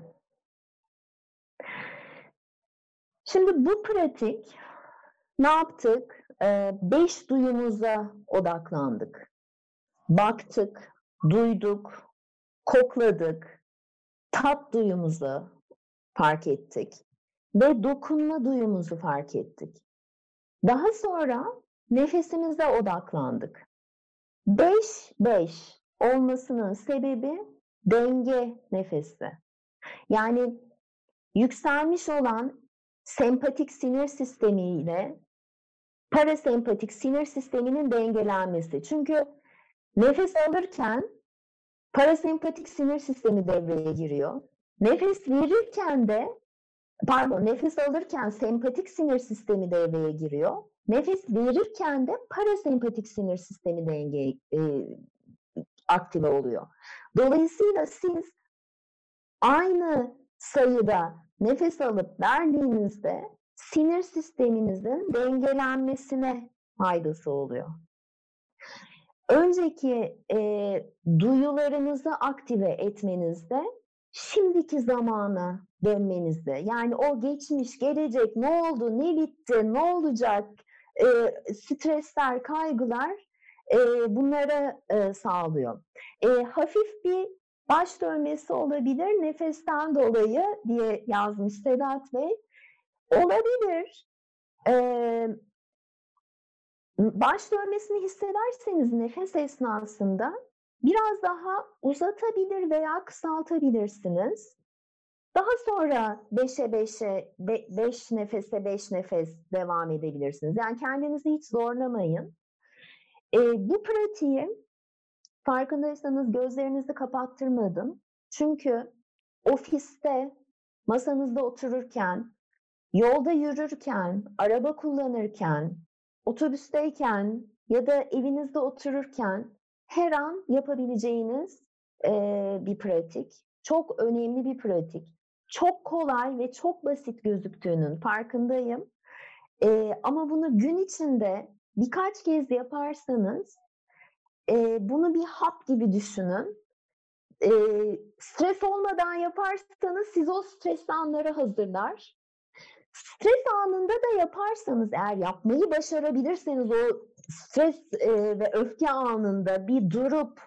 Şimdi bu pratik ne yaptık? Ee, beş duyumuza odaklandık. Baktık, duyduk, kokladık, tat duyumuzu fark ettik ve dokunma duyumuzu fark ettik. Daha sonra nefesimize odaklandık. 5-5 olmasının sebebi denge nefesi. Yani yükselmiş olan sempatik sinir sistemi ile parasempatik sinir sisteminin dengelenmesi. Çünkü nefes alırken parasempatik sinir sistemi devreye giriyor. Nefes verirken de pardon nefes alırken sempatik sinir sistemi devreye giriyor. Nefes verirken de parasempatik sinir sistemi denge e, aktive oluyor. Dolayısıyla siz aynı sayıda nefes alıp verdiğinizde sinir sisteminizin dengelenmesine faydası oluyor. Önceki e, duyularınızı aktive etmenizde şimdiki zamana dönmenizde yani o geçmiş, gelecek, ne oldu, ne bitti, ne olacak e, stresler, kaygılar e, bunlara e, sağlıyor. E, hafif bir baş dönmesi olabilir nefesten dolayı diye yazmış Sedat Bey. Olabilir. Ee, baş dönmesini hissederseniz nefes esnasında biraz daha uzatabilir veya kısaltabilirsiniz. Daha sonra 5'e 5'e 5 nefese 5 nefes devam edebilirsiniz. Yani kendinizi hiç zorlamayın. E, bu pratiği farkındaysanız gözlerinizi kapattırmadım. Çünkü ofiste, masanızda otururken, yolda yürürken, araba kullanırken, otobüsteyken ya da evinizde otururken her an yapabileceğiniz e, bir pratik. Çok önemli bir pratik. Çok kolay ve çok basit gözüktüğünün farkındayım. E, ama bunu gün içinde birkaç kez yaparsanız e, bunu bir hap gibi düşünün. E, stres olmadan yaparsanız siz o stres anları hazırlar. Stres anında da yaparsanız eğer yapmayı başarabilirseniz o stres e, ve öfke anında bir durup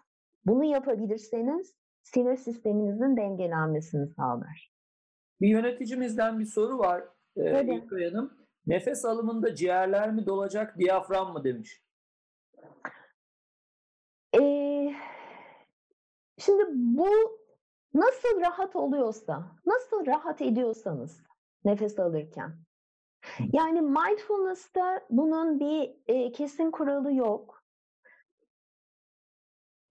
bunu yapabilirseniz sinir sisteminizin dengelenmesini sağlar. Bir yöneticimizden bir soru var e, İlkay Hanım. Nefes alımında ciğerler mi dolacak, diyafram mı demiş. Ee, şimdi bu nasıl rahat oluyorsa, nasıl rahat ediyorsanız nefes alırken. Yani mindfulness'ta bunun bir e, kesin kuralı yok.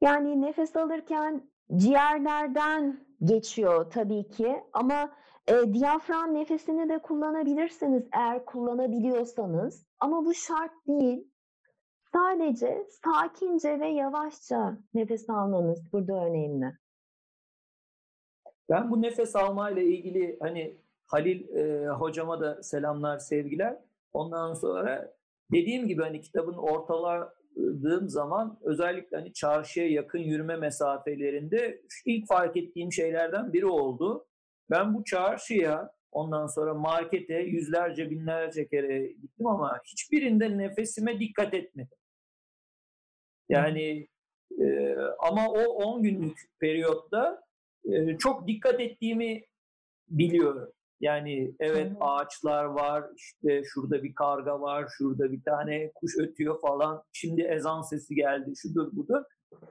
Yani nefes alırken ciğerlerden geçiyor tabii ki ama e, diyafram nefesini de kullanabilirsiniz eğer kullanabiliyorsanız ama bu şart değil. sadece sakince ve yavaşça nefes almanız burada önemli. Ben bu nefes almayla ilgili hani Halil e, hocama da selamlar, sevgiler. Ondan sonra dediğim gibi hani kitabın ortaladığım zaman özellikle hani çarşıya yakın yürüme mesafelerinde ilk fark ettiğim şeylerden biri oldu. Ben bu çarşıya ondan sonra markete yüzlerce binlerce kere gittim ama hiçbirinde nefesime dikkat etmedim. Yani e, ama o 10 günlük periyotta e, çok dikkat ettiğimi biliyorum. Yani evet ağaçlar var, işte şurada bir karga var, şurada bir tane kuş ötüyor falan. Şimdi ezan sesi geldi, şudur budur.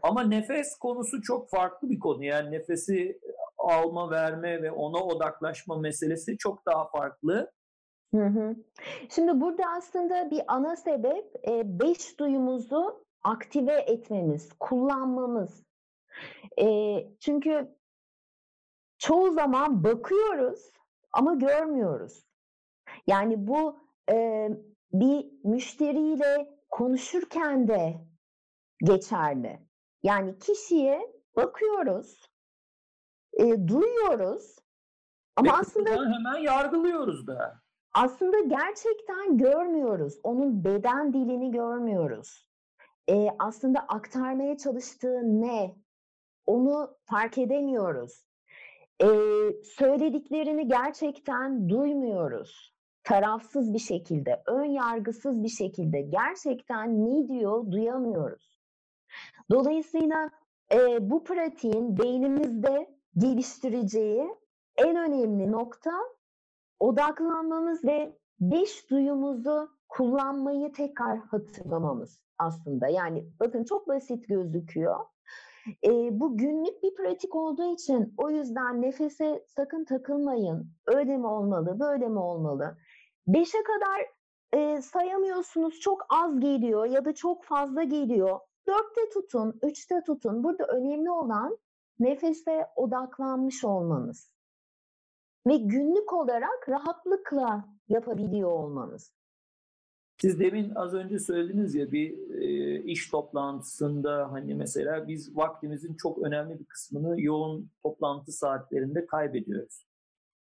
Ama nefes konusu çok farklı bir konu. Yani nefesi alma, verme ve ona odaklaşma meselesi çok daha farklı. Hı hı. Şimdi burada aslında bir ana sebep e, beş duyumuzu aktive etmemiz, kullanmamız. E, çünkü çoğu zaman bakıyoruz ama görmüyoruz. Yani bu e, bir müşteriyle konuşurken de geçerli. Yani kişiye bakıyoruz, e, duyuyoruz ama Ve aslında hemen yargılıyoruz da. Aslında gerçekten görmüyoruz. Onun beden dilini görmüyoruz. E, aslında aktarmaya çalıştığı ne? Onu fark edemiyoruz. E, söylediklerini gerçekten duymuyoruz. Tarafsız bir şekilde, ön yargısız bir şekilde gerçekten ne diyor duyamıyoruz. Dolayısıyla e, bu pratiğin beynimizde geliştireceği en önemli nokta odaklanmamız ve beş duyumuzu kullanmayı tekrar hatırlamamız aslında. Yani bakın çok basit gözüküyor e, bu günlük bir pratik olduğu için o yüzden nefese sakın takılmayın. Öyle mi olmalı, böyle mi olmalı? Beşe kadar e, sayamıyorsunuz, çok az geliyor ya da çok fazla geliyor. Dörtte tutun, üçte tutun. Burada önemli olan nefese odaklanmış olmanız. Ve günlük olarak rahatlıkla yapabiliyor olmanız. Siz demin az önce söylediniz ya bir e, iş toplantısında hani mesela biz vaktimizin çok önemli bir kısmını yoğun toplantı saatlerinde kaybediyoruz.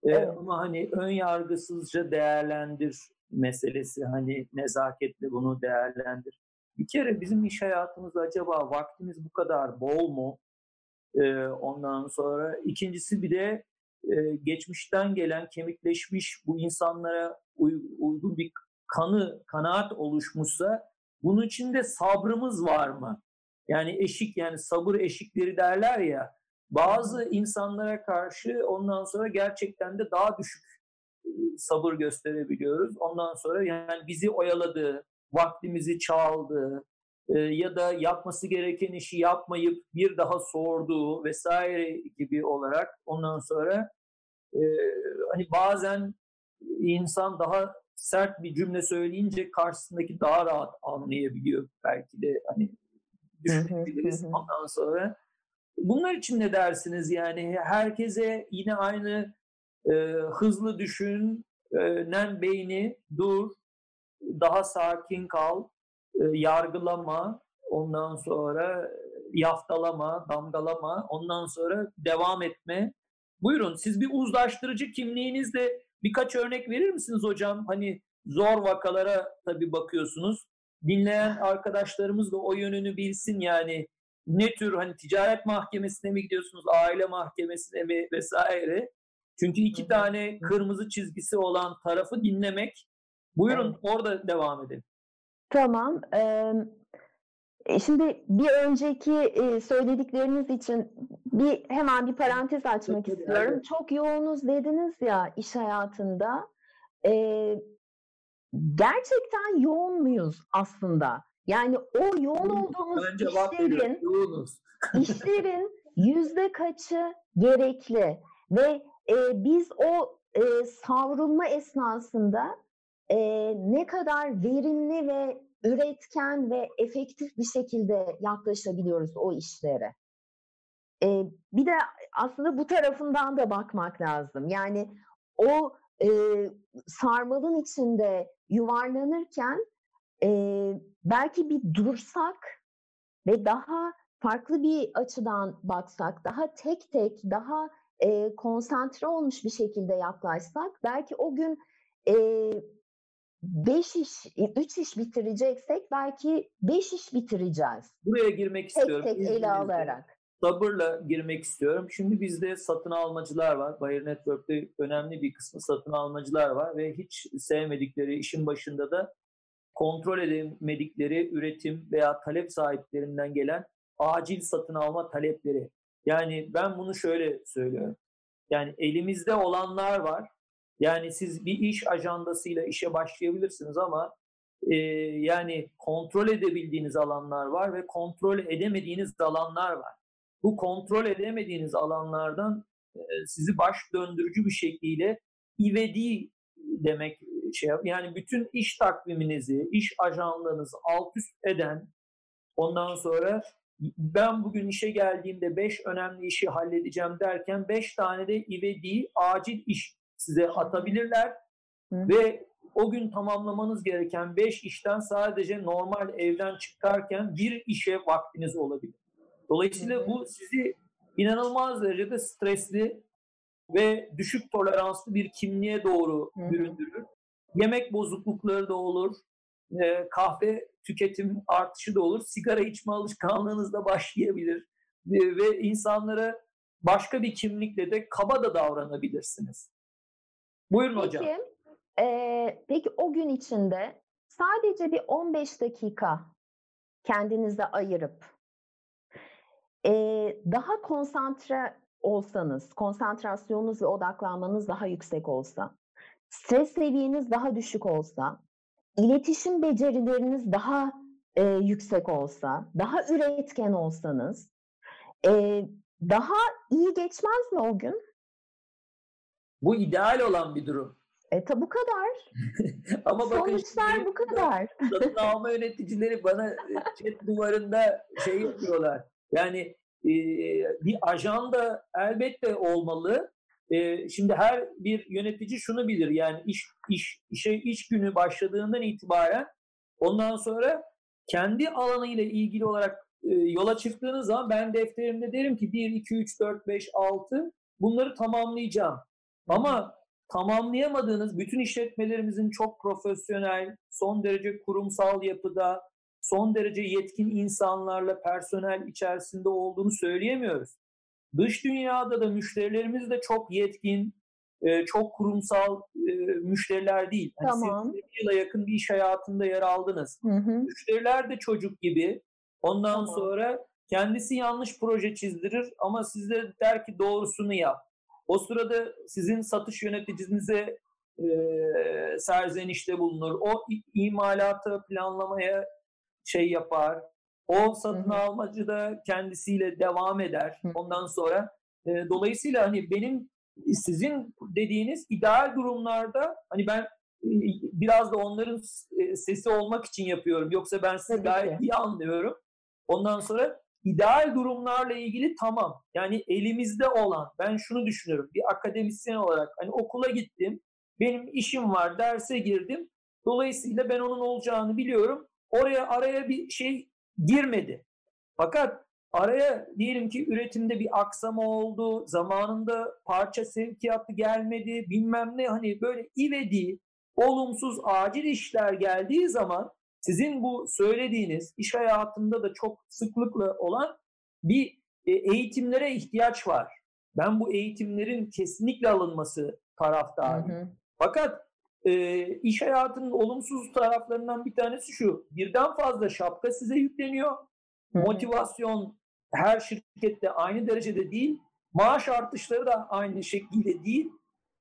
E, evet. Ama hani ön yargısızca değerlendir meselesi hani nezaketle bunu değerlendir. Bir kere bizim iş hayatımızda acaba vaktimiz bu kadar bol mu? E, ondan sonra ikincisi bir de e, geçmişten gelen kemikleşmiş bu insanlara uy, uygun bir kanı, kanaat oluşmuşsa bunun içinde sabrımız var mı? Yani eşik yani sabır eşikleri derler ya bazı insanlara karşı ondan sonra gerçekten de daha düşük sabır gösterebiliyoruz. Ondan sonra yani bizi oyaladı, vaktimizi çaldı ya da yapması gereken işi yapmayıp bir daha sorduğu vesaire gibi olarak ondan sonra hani bazen insan daha sert bir cümle söyleyince karşısındaki daha rahat anlayabiliyor belki de hani düşünebiliriz ondan sonra. Bunlar için ne dersiniz yani herkese yine aynı e, hızlı düşünen beyni dur, daha sakin kal, e, yargılama, ondan sonra yaftalama, damgalama, ondan sonra devam etme. Buyurun siz bir uzlaştırıcı kimliğinizle Birkaç örnek verir misiniz hocam? Hani zor vakalara tabii bakıyorsunuz. Dinleyen arkadaşlarımız da o yönünü bilsin yani ne tür hani ticaret mahkemesine mi gidiyorsunuz, aile mahkemesine mi vesaire. Çünkü iki tane kırmızı çizgisi olan tarafı dinlemek. Buyurun orada devam edelim. Tamam. Ee, şimdi bir önceki e, söyledikleriniz için bir hemen bir parantez açmak Çok istiyorum. Evet. Çok yoğunuz dediniz ya iş hayatında. E, gerçekten yoğun muyuz aslında? Yani o yoğun olduğumuz işlerin, <laughs> işlerin yüzde kaçı gerekli ve e, biz o e, savrulma esnasında e, ne kadar verimli ve üretken ve efektif bir şekilde yaklaşabiliyoruz o işlere. E, bir de aslında bu tarafından da bakmak lazım. Yani o e, sarmalın içinde yuvarlanırken e, belki bir dursak ve daha farklı bir açıdan baksak, daha tek tek, daha e, konsantre olmuş bir şekilde yaklaşsak, belki o gün e, beş iş, üç iş bitireceksek belki beş iş bitireceğiz. Buraya girmek tek istiyorum. Tek tek ele alarak. Sabırla girmek istiyorum. Şimdi bizde satın almacılar var. Bayer Network'te önemli bir kısmı satın almacılar var ve hiç sevmedikleri işin başında da kontrol edemedikleri üretim veya talep sahiplerinden gelen acil satın alma talepleri. Yani ben bunu şöyle söylüyorum. Yani elimizde olanlar var. Yani siz bir iş ajandasıyla işe başlayabilirsiniz ama e, yani kontrol edebildiğiniz alanlar var ve kontrol edemediğiniz alanlar var. Bu kontrol edemediğiniz alanlardan e, sizi baş döndürücü bir şekilde ivedi demek şey yani bütün iş takviminizi, iş ajanlarınızı alt üst eden ondan sonra ben bugün işe geldiğimde 5 önemli işi halledeceğim derken 5 tane de ivedi acil iş size atabilirler Hı. ve o gün tamamlamanız gereken 5 işten sadece normal evden çıkarken bir işe vaktiniz olabilir. Dolayısıyla Hı. bu sizi inanılmaz derecede stresli ve düşük toleranslı bir kimliğe doğru Hı. büründürür. Yemek bozuklukları da olur, e, kahve tüketim artışı da olur, sigara içme alışkanlığınız da başlayabilir e, ve insanlara başka bir kimlikle de kaba da davranabilirsiniz. Buyurun peki, hocam. E, peki o gün içinde sadece bir 15 dakika kendinize ayırıp e, daha konsantre olsanız, konsantrasyonunuz ve odaklanmanız daha yüksek olsa, stres seviyeniz daha düşük olsa, iletişim becerileriniz daha e, yüksek olsa, daha üretken olsanız, e, daha iyi geçmez mi o gün? Bu ideal olan bir durum. E tabi bu kadar. <laughs> Ama bakın Sonuçlar bu kadar. <laughs> Satın alma yöneticileri bana e, chat duvarında şey yapıyorlar. Yani e, bir ajanda elbette olmalı. E, şimdi her bir yönetici şunu bilir. Yani iş iş işe iş günü başladığından itibaren ondan sonra kendi alanı ile ilgili olarak e, yola çıktığınız zaman ben defterimde derim ki 1 2 3 4 5 6 bunları tamamlayacağım. Ama tamamlayamadığınız bütün işletmelerimizin çok profesyonel, son derece kurumsal yapıda, son derece yetkin insanlarla personel içerisinde olduğunu söyleyemiyoruz. Dış dünyada da müşterilerimiz de çok yetkin, e, çok kurumsal e, müşteriler değil. Yani tamam. Siz yıla yakın bir iş hayatında yer aldınız. Hı hı. Müşteriler de çocuk gibi. Ondan tamam. sonra kendisi yanlış proje çizdirir ama size der ki doğrusunu yap. O sırada sizin satış yöneticinize e, serzenişte bulunur. O imalatı planlamaya şey yapar. O satın almacı da kendisiyle devam eder. Ondan sonra e, dolayısıyla hani benim sizin dediğiniz ideal durumlarda hani ben e, biraz da onların e, sesi olmak için yapıyorum. Yoksa ben sizi gayet iyi anlıyorum. Ondan sonra ideal durumlarla ilgili tamam. Yani elimizde olan ben şunu düşünüyorum. Bir akademisyen olarak hani okula gittim. Benim işim var, derse girdim. Dolayısıyla ben onun olacağını biliyorum. Oraya araya bir şey girmedi. Fakat araya diyelim ki üretimde bir aksama oldu, zamanında parça sevkiyatı gelmedi, bilmem ne hani böyle ivedi, olumsuz acil işler geldiği zaman sizin bu söylediğiniz iş hayatında da çok sıklıkla olan bir e, eğitimlere ihtiyaç var. Ben bu eğitimlerin kesinlikle alınması taraftarıyım. Fakat e, iş hayatının olumsuz taraflarından bir tanesi şu. Birden fazla şapka size yükleniyor. Hı-hı. Motivasyon her şirkette aynı derecede değil. Maaş artışları da aynı şekilde değil.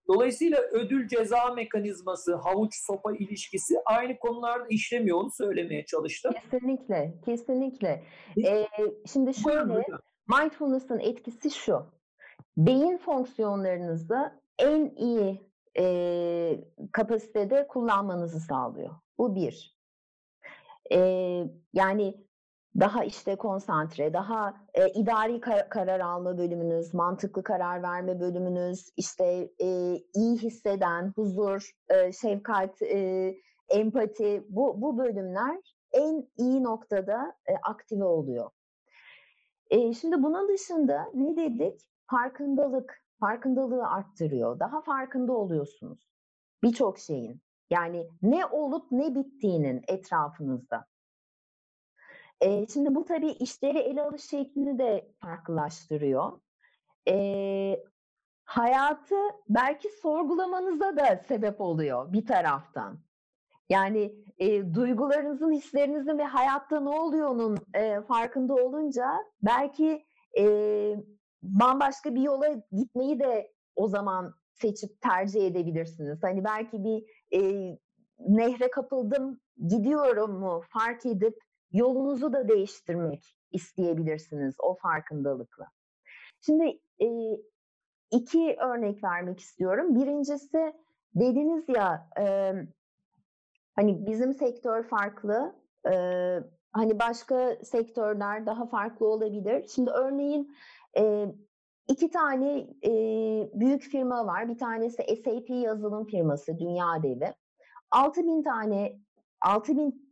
Dolayısıyla ödül ceza mekanizması, havuç sopa ilişkisi aynı konularda işlemiyor onu söylemeye çalıştım. Kesinlikle, kesinlikle. Ee, şimdi şöyle, mindfulness'ın etkisi şu. Beyin fonksiyonlarınızı en iyi e, kapasitede kullanmanızı sağlıyor. Bu bir. E, yani daha işte konsantre, daha e, idari kar- karar alma bölümünüz, mantıklı karar verme bölümünüz, işte e, iyi hisseden, huzur, e, şefkat, e, empati bu bu bölümler en iyi noktada e, aktive oluyor. E, şimdi bunun dışında ne dedik? Farkındalık, farkındalığı arttırıyor. Daha farkında oluyorsunuz birçok şeyin. Yani ne olup ne bittiğinin etrafınızda. E, şimdi bu tabii işleri ele alış şeklini de farklılaştırıyor. E, hayatı belki sorgulamanıza da sebep oluyor bir taraftan. Yani e, duygularınızın, hislerinizin ve hayatta ne oluyor'nun e, farkında olunca belki e, bambaşka bir yola gitmeyi de o zaman seçip tercih edebilirsiniz. Hani belki bir e, nehre kapıldım, gidiyorum mu fark edip yolunuzu da değiştirmek isteyebilirsiniz o farkındalıkla. Şimdi e, iki örnek vermek istiyorum. Birincisi dediniz ya e, hani bizim sektör farklı, e, hani başka sektörler daha farklı olabilir. Şimdi örneğin e, iki tane e, büyük firma var. Bir tanesi SAP yazılım firması, dünya devi. 6000 tane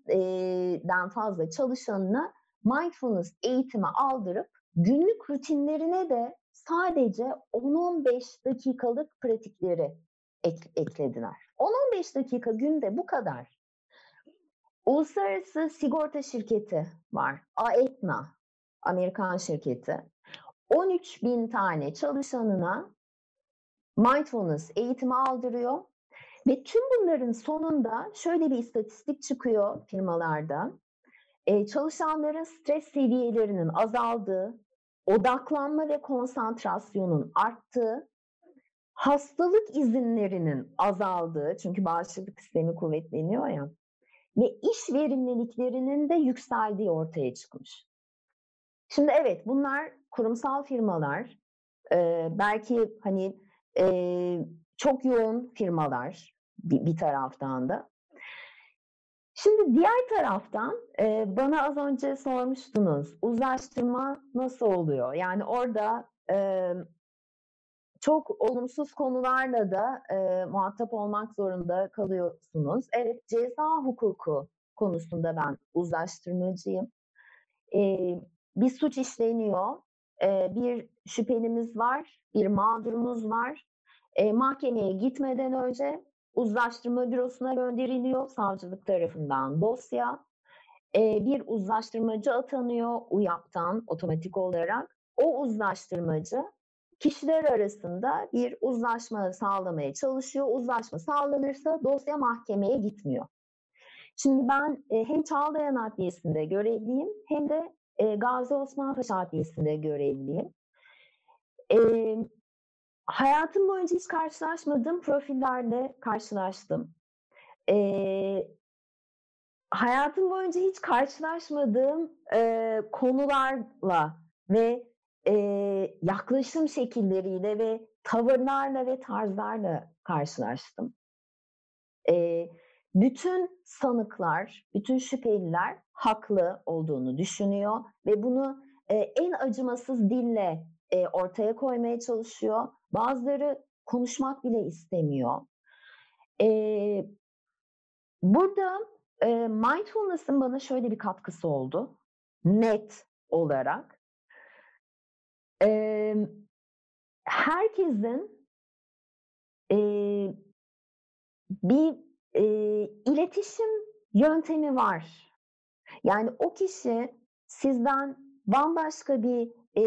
6000'den fazla çalışanına mindfulness eğitimi aldırıp günlük rutinlerine de sadece 10-15 dakikalık pratikleri ek, eklediler. 10-15 dakika günde bu kadar. Uluslararası sigorta şirketi var. Aetna, Amerikan şirketi. 13 bin tane çalışanına mindfulness eğitimi aldırıyor. Ve tüm bunların sonunda şöyle bir istatistik çıkıyor firmalarda. Ee, çalışanların stres seviyelerinin azaldığı, odaklanma ve konsantrasyonun arttığı, hastalık izinlerinin azaldığı, çünkü bağışıklık sistemi kuvvetleniyor ya, ve iş verimliliklerinin de yükseldiği ortaya çıkmış. Şimdi evet bunlar kurumsal firmalar, e, belki hani e, çok yoğun firmalar bir, bir taraftan da. Şimdi diğer taraftan e, bana az önce sormuştunuz uzlaştırma nasıl oluyor? Yani orada e, çok olumsuz konularla da e, muhatap olmak zorunda kalıyorsunuz. Evet ceza hukuku konusunda ben uzlaştırmacıyım. E, bir suç işleniyor, e, bir şüphelimiz var, bir mağdurumuz var. E, mahkemeye gitmeden önce uzlaştırma bürosuna gönderiliyor savcılık tarafından dosya. E, bir uzlaştırmacı atanıyor UYAP'tan otomatik olarak. O uzlaştırmacı kişiler arasında bir uzlaşma sağlamaya çalışıyor. Uzlaşma sağlanırsa dosya mahkemeye gitmiyor. Şimdi ben e, hem Çağlayan Adliyesi'nde görevliyim hem de e, Gazi Osman Paşa Adliyesi'nde görevliyim. E, hayatım boyunca hiç karşılaşmadığım profillerle karşılaştım. E, hayatım boyunca hiç karşılaşmadığım e, konularla ve e, yaklaşım şekilleriyle ve tavırlarla ve tarzlarla karşılaştım. E, bütün sanıklar, bütün şüpheliler haklı olduğunu düşünüyor ve bunu e, en acımasız dille e, ortaya koymaya çalışıyor. Bazıları konuşmak bile istemiyor. E, burada e, mindfulness'ın bana şöyle bir katkısı oldu. Net olarak. E, herkesin e, bir e, iletişim yöntemi var. Yani o kişi sizden bambaşka bir e,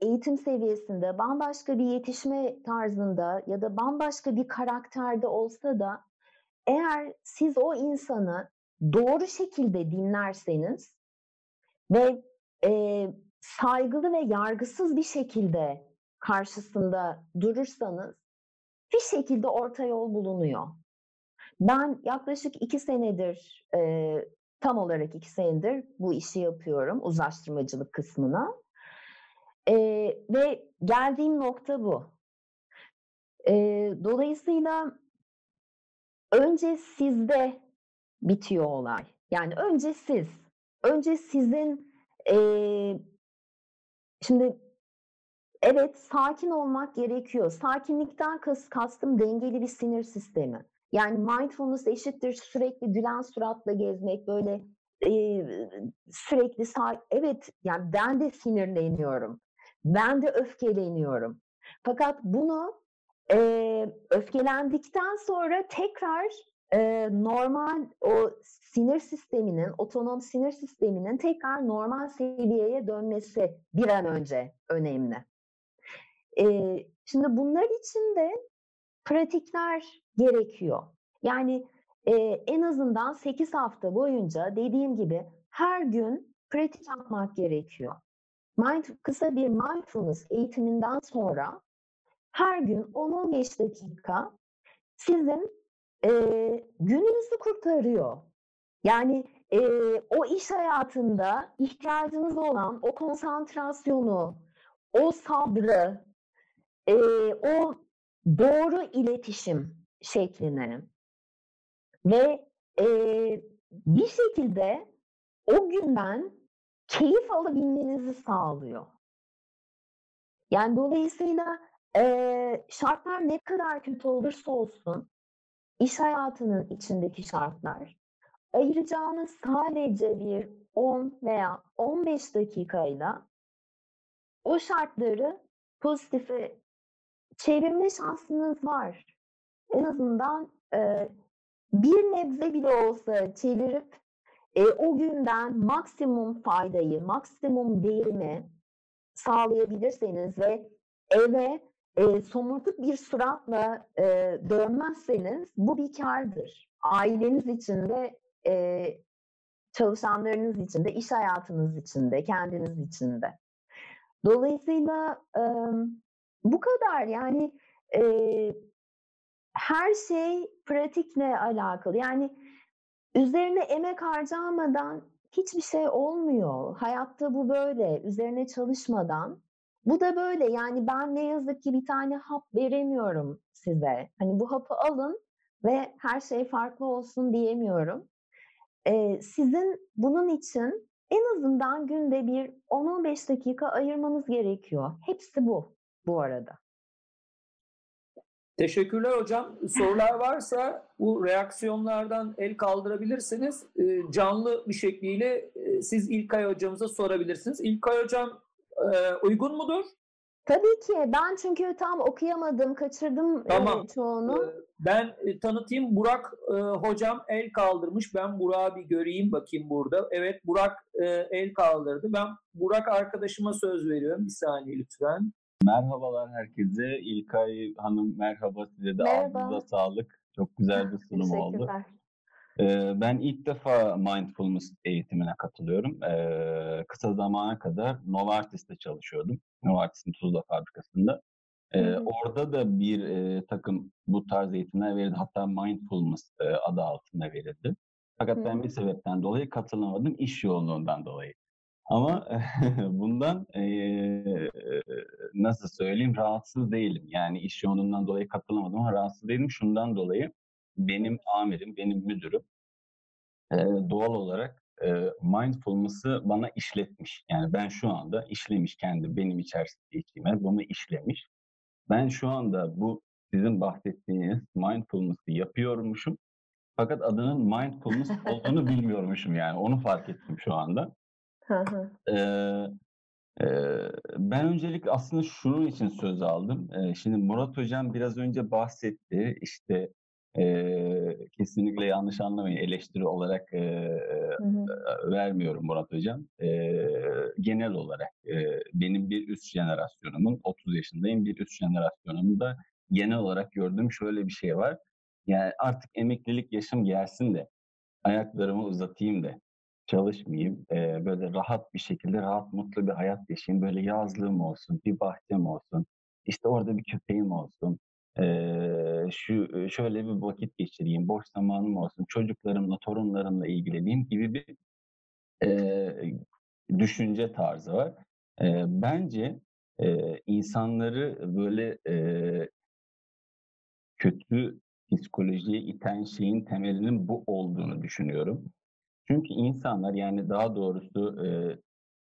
eğitim seviyesinde, bambaşka bir yetişme tarzında ya da bambaşka bir karakterde olsa da eğer siz o insanı doğru şekilde dinlerseniz ve e, saygılı ve yargısız bir şekilde karşısında durursanız bir şekilde orta yol bulunuyor. Ben yaklaşık iki senedir, e, tam olarak iki senedir bu işi yapıyorum, uzlaştırmacılık kısmına. E, ve geldiğim nokta bu. E, dolayısıyla önce sizde bitiyor olay. Yani önce siz, önce sizin e, şimdi evet sakin olmak gerekiyor. Sakinlikten kas, kastım dengeli bir sinir sistemi. Yani mindfulness eşittir sürekli gülen suratla gezmek, böyle e, sürekli evet yani ben de sinirleniyorum. Ben de öfkeleniyorum. Fakat bunu e, öfkelendikten sonra tekrar e, normal o sinir sisteminin, otonom sinir sisteminin tekrar normal seviyeye dönmesi bir an önce önemli. E, şimdi bunlar için de pratikler gerekiyor. Yani e, en azından 8 hafta boyunca dediğim gibi her gün pratik yapmak gerekiyor. Mind, kısa bir mindfulness eğitiminden sonra her gün 10-15 dakika sizin e, gününüzü kurtarıyor. Yani e, o iş hayatında ihtiyacınız olan o konsantrasyonu, o sabrı, e, o doğru iletişim şeklini ve e, bir şekilde o günden keyif alabilmenizi sağlıyor. Yani dolayısıyla e, şartlar ne kadar kötü olursa olsun iş hayatının içindeki şartlar ayıracağınız sadece bir 10 veya 15 dakikayla o şartları pozitife çevirme şansınız var. En azından e, bir nebze bile olsa çevirip e, o günden maksimum faydayı, maksimum verimi sağlayabilirseniz ve eve e, somurtuk bir suratla e, dönmezseniz bu bir kardır. Aileniz için de e, çalışanlarınız için de, iş hayatınız için de, kendiniz için de. Dolayısıyla e, bu kadar yani e, her şey pratikle alakalı. Yani üzerine emek harcamadan hiçbir şey olmuyor. Hayatta bu böyle. Üzerine çalışmadan bu da böyle yani ben ne yazık ki bir tane hap veremiyorum size. Hani bu hapı alın ve her şey farklı olsun diyemiyorum. Ee, sizin bunun için en azından günde bir 10-15 dakika ayırmanız gerekiyor. Hepsi bu bu arada. Teşekkürler hocam. Sorular varsa bu reaksiyonlardan el kaldırabilirsiniz. Canlı bir şekliyle siz İlkay hocamıza sorabilirsiniz. İlkay hocam e, uygun mudur? Tabii ki. Ben çünkü tam okuyamadım, kaçırdım tamam. e, çoğunu. Ben e, tanıtayım. Burak e, hocam el kaldırmış. Ben Burak'ı bir göreyim bakayım burada. Evet Burak e, el kaldırdı. Ben Burak arkadaşıma söz veriyorum. Bir saniye lütfen. Merhabalar herkese. İlkay Hanım merhaba size de merhaba. ağzınıza sağlık. Çok güzel bir sunum oldu. Ben ilk defa mindfulness eğitimine katılıyorum. Kısa zamana kadar Novartis'te çalışıyordum. Novartis'in Tuzla fabrikasında. Hı Orada da bir takım bu tarz eğitimler verildi. Hatta mindfulness adı altında verildi. Fakat Hı. ben bir sebepten dolayı katılamadım. iş yoğunluğundan dolayı. Ama <laughs> bundan nasıl söyleyeyim rahatsız değilim. Yani iş yoğunluğundan dolayı katılamadım ama rahatsız değilim. Şundan dolayı benim amirim, benim müdürüm e, doğal olarak e, mindfulness'ı bana işletmiş. Yani ben şu anda işlemiş kendi benim içerisinde içime bunu işlemiş. Ben şu anda bu sizin bahsettiğiniz mindfulness'ı yapıyormuşum. Fakat adının mindfulness olduğunu bilmiyormuşum yani. Onu fark ettim şu anda. Ee, e, ben öncelikle aslında şunun için söz aldım. Ee, şimdi Murat Hocam biraz önce bahsetti. İşte e, kesinlikle yanlış anlamayın eleştiri olarak e, hı hı. vermiyorum Murat Hocam. E, genel olarak e, benim bir üst jenerasyonumun 30 yaşındayım bir üst jenerasyonumda genel olarak gördüğüm şöyle bir şey var. Yani artık emeklilik yaşım gelsin de ayaklarımı uzatayım da çalışmayayım. E, böyle rahat bir şekilde rahat mutlu bir hayat yaşayayım. Böyle yazlığım olsun, bir bahçem olsun. İşte orada bir köpeğim olsun e, şu şöyle bir vakit geçireyim, boş zamanım olsun, çocuklarımla, torunlarımla ilgileneyim gibi bir e, düşünce tarzı var. E, bence e, insanları böyle e, kötü psikolojiye iten şeyin temelinin bu olduğunu düşünüyorum. Çünkü insanlar yani daha doğrusu e,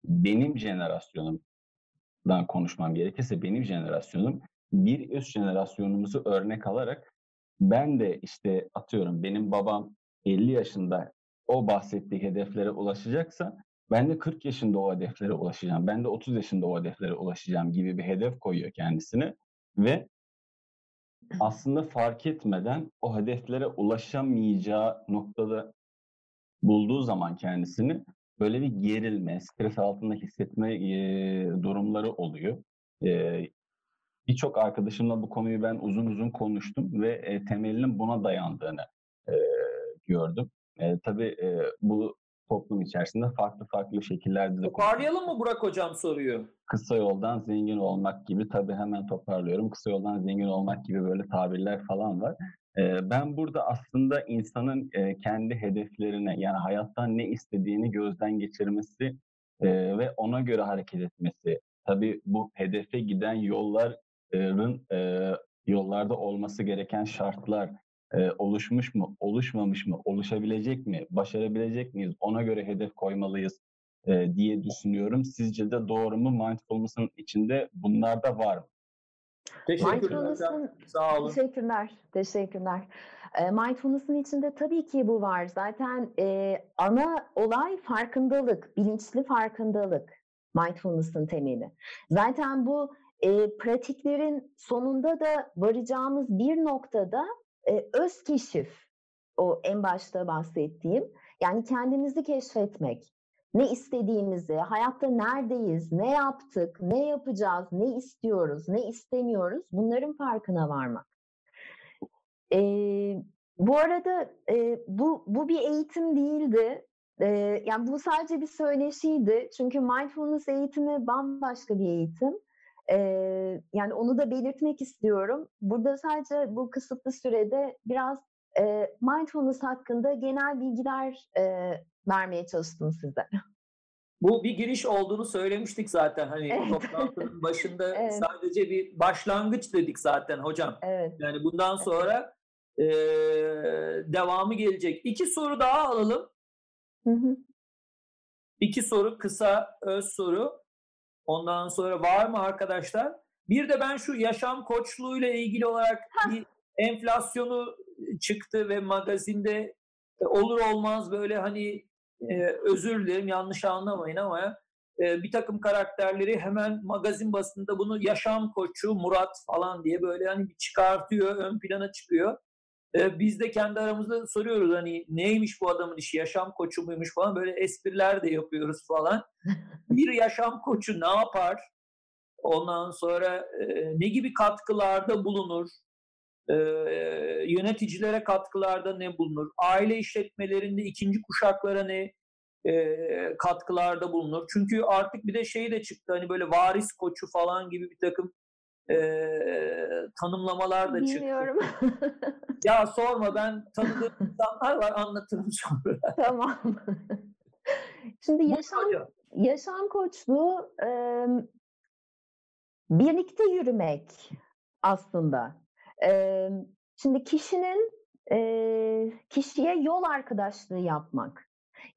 benim jenerasyonumdan konuşmam gerekirse benim jenerasyonum bir üst jenerasyonumuzu örnek alarak ben de işte atıyorum benim babam 50 yaşında o bahsettiği hedeflere ulaşacaksa ben de 40 yaşında o hedeflere ulaşacağım. Ben de 30 yaşında o hedeflere ulaşacağım gibi bir hedef koyuyor kendisine ve aslında fark etmeden o hedeflere ulaşamayacağı noktada bulduğu zaman kendisini böyle bir gerilme, stres altında hissetme e, durumları oluyor. E, Birçok arkadaşımla bu konuyu ben uzun uzun konuştum ve e, temelinin buna dayandığını e, gördüm. E, tabii e, bu toplum içerisinde farklı farklı şekillerde de... Toparlayalım mı Burak Hocam soruyu? Kısa yoldan zengin olmak gibi tabii hemen toparlıyorum. Kısa yoldan zengin olmak gibi böyle tabirler falan var. Ben burada aslında insanın kendi hedeflerine yani hayattan ne istediğini gözden geçirmesi ve ona göre hareket etmesi. Tabii bu hedefe giden yolların yollarda olması gereken şartlar oluşmuş mu, oluşmamış mı, oluşabilecek mi, başarabilecek miyiz, ona göre hedef koymalıyız diye düşünüyorum. Sizce de doğru mu? Mindfulness'ın içinde bunlar da var mı? Teşekkürler. Sağ olun. Teşekkürler. Teşekkürler. Mindfulness'ın içinde tabii ki bu var. Zaten e, ana olay farkındalık, bilinçli farkındalık. Mindfulness'ın temeli. Zaten bu e, pratiklerin sonunda da varacağımız bir noktada e, öz keşif. O en başta bahsettiğim. Yani kendimizi keşfetmek ne istediğimizi, hayatta neredeyiz, ne yaptık, ne yapacağız, ne istiyoruz, ne istemiyoruz bunların farkına varmak. E, bu arada e, bu, bu bir eğitim değildi. E, yani bu sadece bir söyleşiydi. Çünkü mindfulness eğitimi bambaşka bir eğitim. E, yani onu da belirtmek istiyorum. Burada sadece bu kısıtlı sürede biraz e, mindfulness hakkında genel bilgiler e, vermeye çalıştım size. Bu bir giriş olduğunu söylemiştik zaten hani evet. toplantının <laughs> başında evet. sadece bir başlangıç dedik zaten hocam. Evet. Yani bundan sonra e, devamı gelecek. İki soru daha alalım. Hı hı. İki soru kısa öz soru. Ondan sonra var mı arkadaşlar? Bir de ben şu yaşam koçluğuyla ilgili olarak bir enflasyonu çıktı ve magazinde olur olmaz böyle hani e, özür dilerim yanlış anlamayın ama e, bir takım karakterleri hemen magazin basında bunu yaşam koçu Murat falan diye böyle hani bir çıkartıyor, ön plana çıkıyor. E, biz de kendi aramızda soruyoruz hani neymiş bu adamın işi, yaşam koçu muymuş falan böyle espriler de yapıyoruz falan. <laughs> bir yaşam koçu ne yapar? Ondan sonra e, ne gibi katkılarda bulunur? E, yöneticilere katkılarda ne bulunur? Aile işletmelerinde ikinci kuşaklara ne e, katkılarda bulunur? Çünkü artık bir de şey de çıktı hani böyle varis koçu falan gibi bir takım e, tanımlamalar da Bilmiyorum. çıktı. <laughs> ya sorma ben tanıdığım <laughs> insanlar var anlatırım sonra. Tamam. <laughs> Şimdi yaşam yaşam koçluğu e, birlikte yürümek aslında. Şimdi kişinin kişiye yol arkadaşlığı yapmak.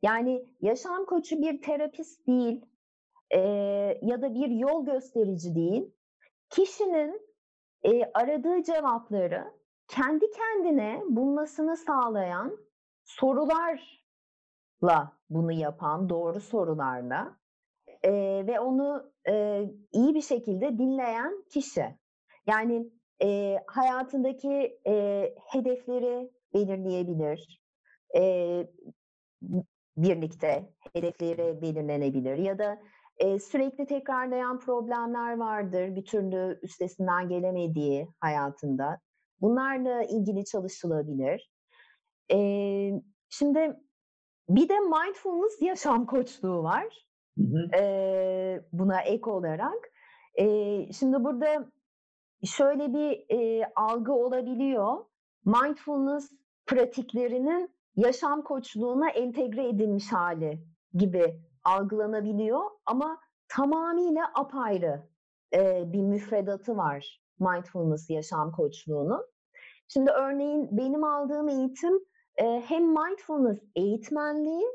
Yani yaşam koçu bir terapist değil ya da bir yol gösterici değil. Kişinin aradığı cevapları kendi kendine bulmasını sağlayan sorularla bunu yapan, doğru sorularla e, ve onu e, iyi bir şekilde dinleyen kişi. Yani e, hayatındaki e, hedefleri belirleyebilir. E, birlikte hedefleri belirlenebilir ya da e, sürekli tekrarlayan problemler vardır bir türlü üstesinden gelemediği hayatında. Bunlarla ilgili çalışılabilir. E, şimdi bir de mindfulness yaşam koçluğu var. Hı hı. E, buna ek olarak. E, şimdi burada şöyle bir e, algı olabiliyor. Mindfulness pratiklerinin yaşam koçluğuna entegre edilmiş hali gibi algılanabiliyor ama tamamıyla apayrı e, bir müfredatı var mindfulness yaşam koçluğunun. Şimdi örneğin benim aldığım eğitim e, hem mindfulness eğitmenliği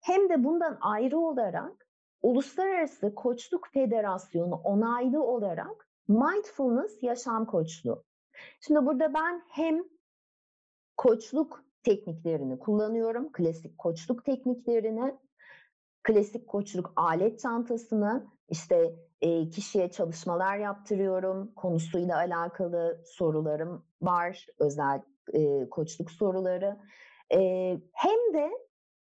hem de bundan ayrı olarak Uluslararası Koçluk Federasyonu onaylı olarak Mindfulness yaşam koçluğu. Şimdi burada ben hem koçluk tekniklerini kullanıyorum. Klasik koçluk tekniklerini, klasik koçluk alet çantasını, işte e, kişiye çalışmalar yaptırıyorum. Konusuyla alakalı sorularım var, özel e, koçluk soruları. E, hem de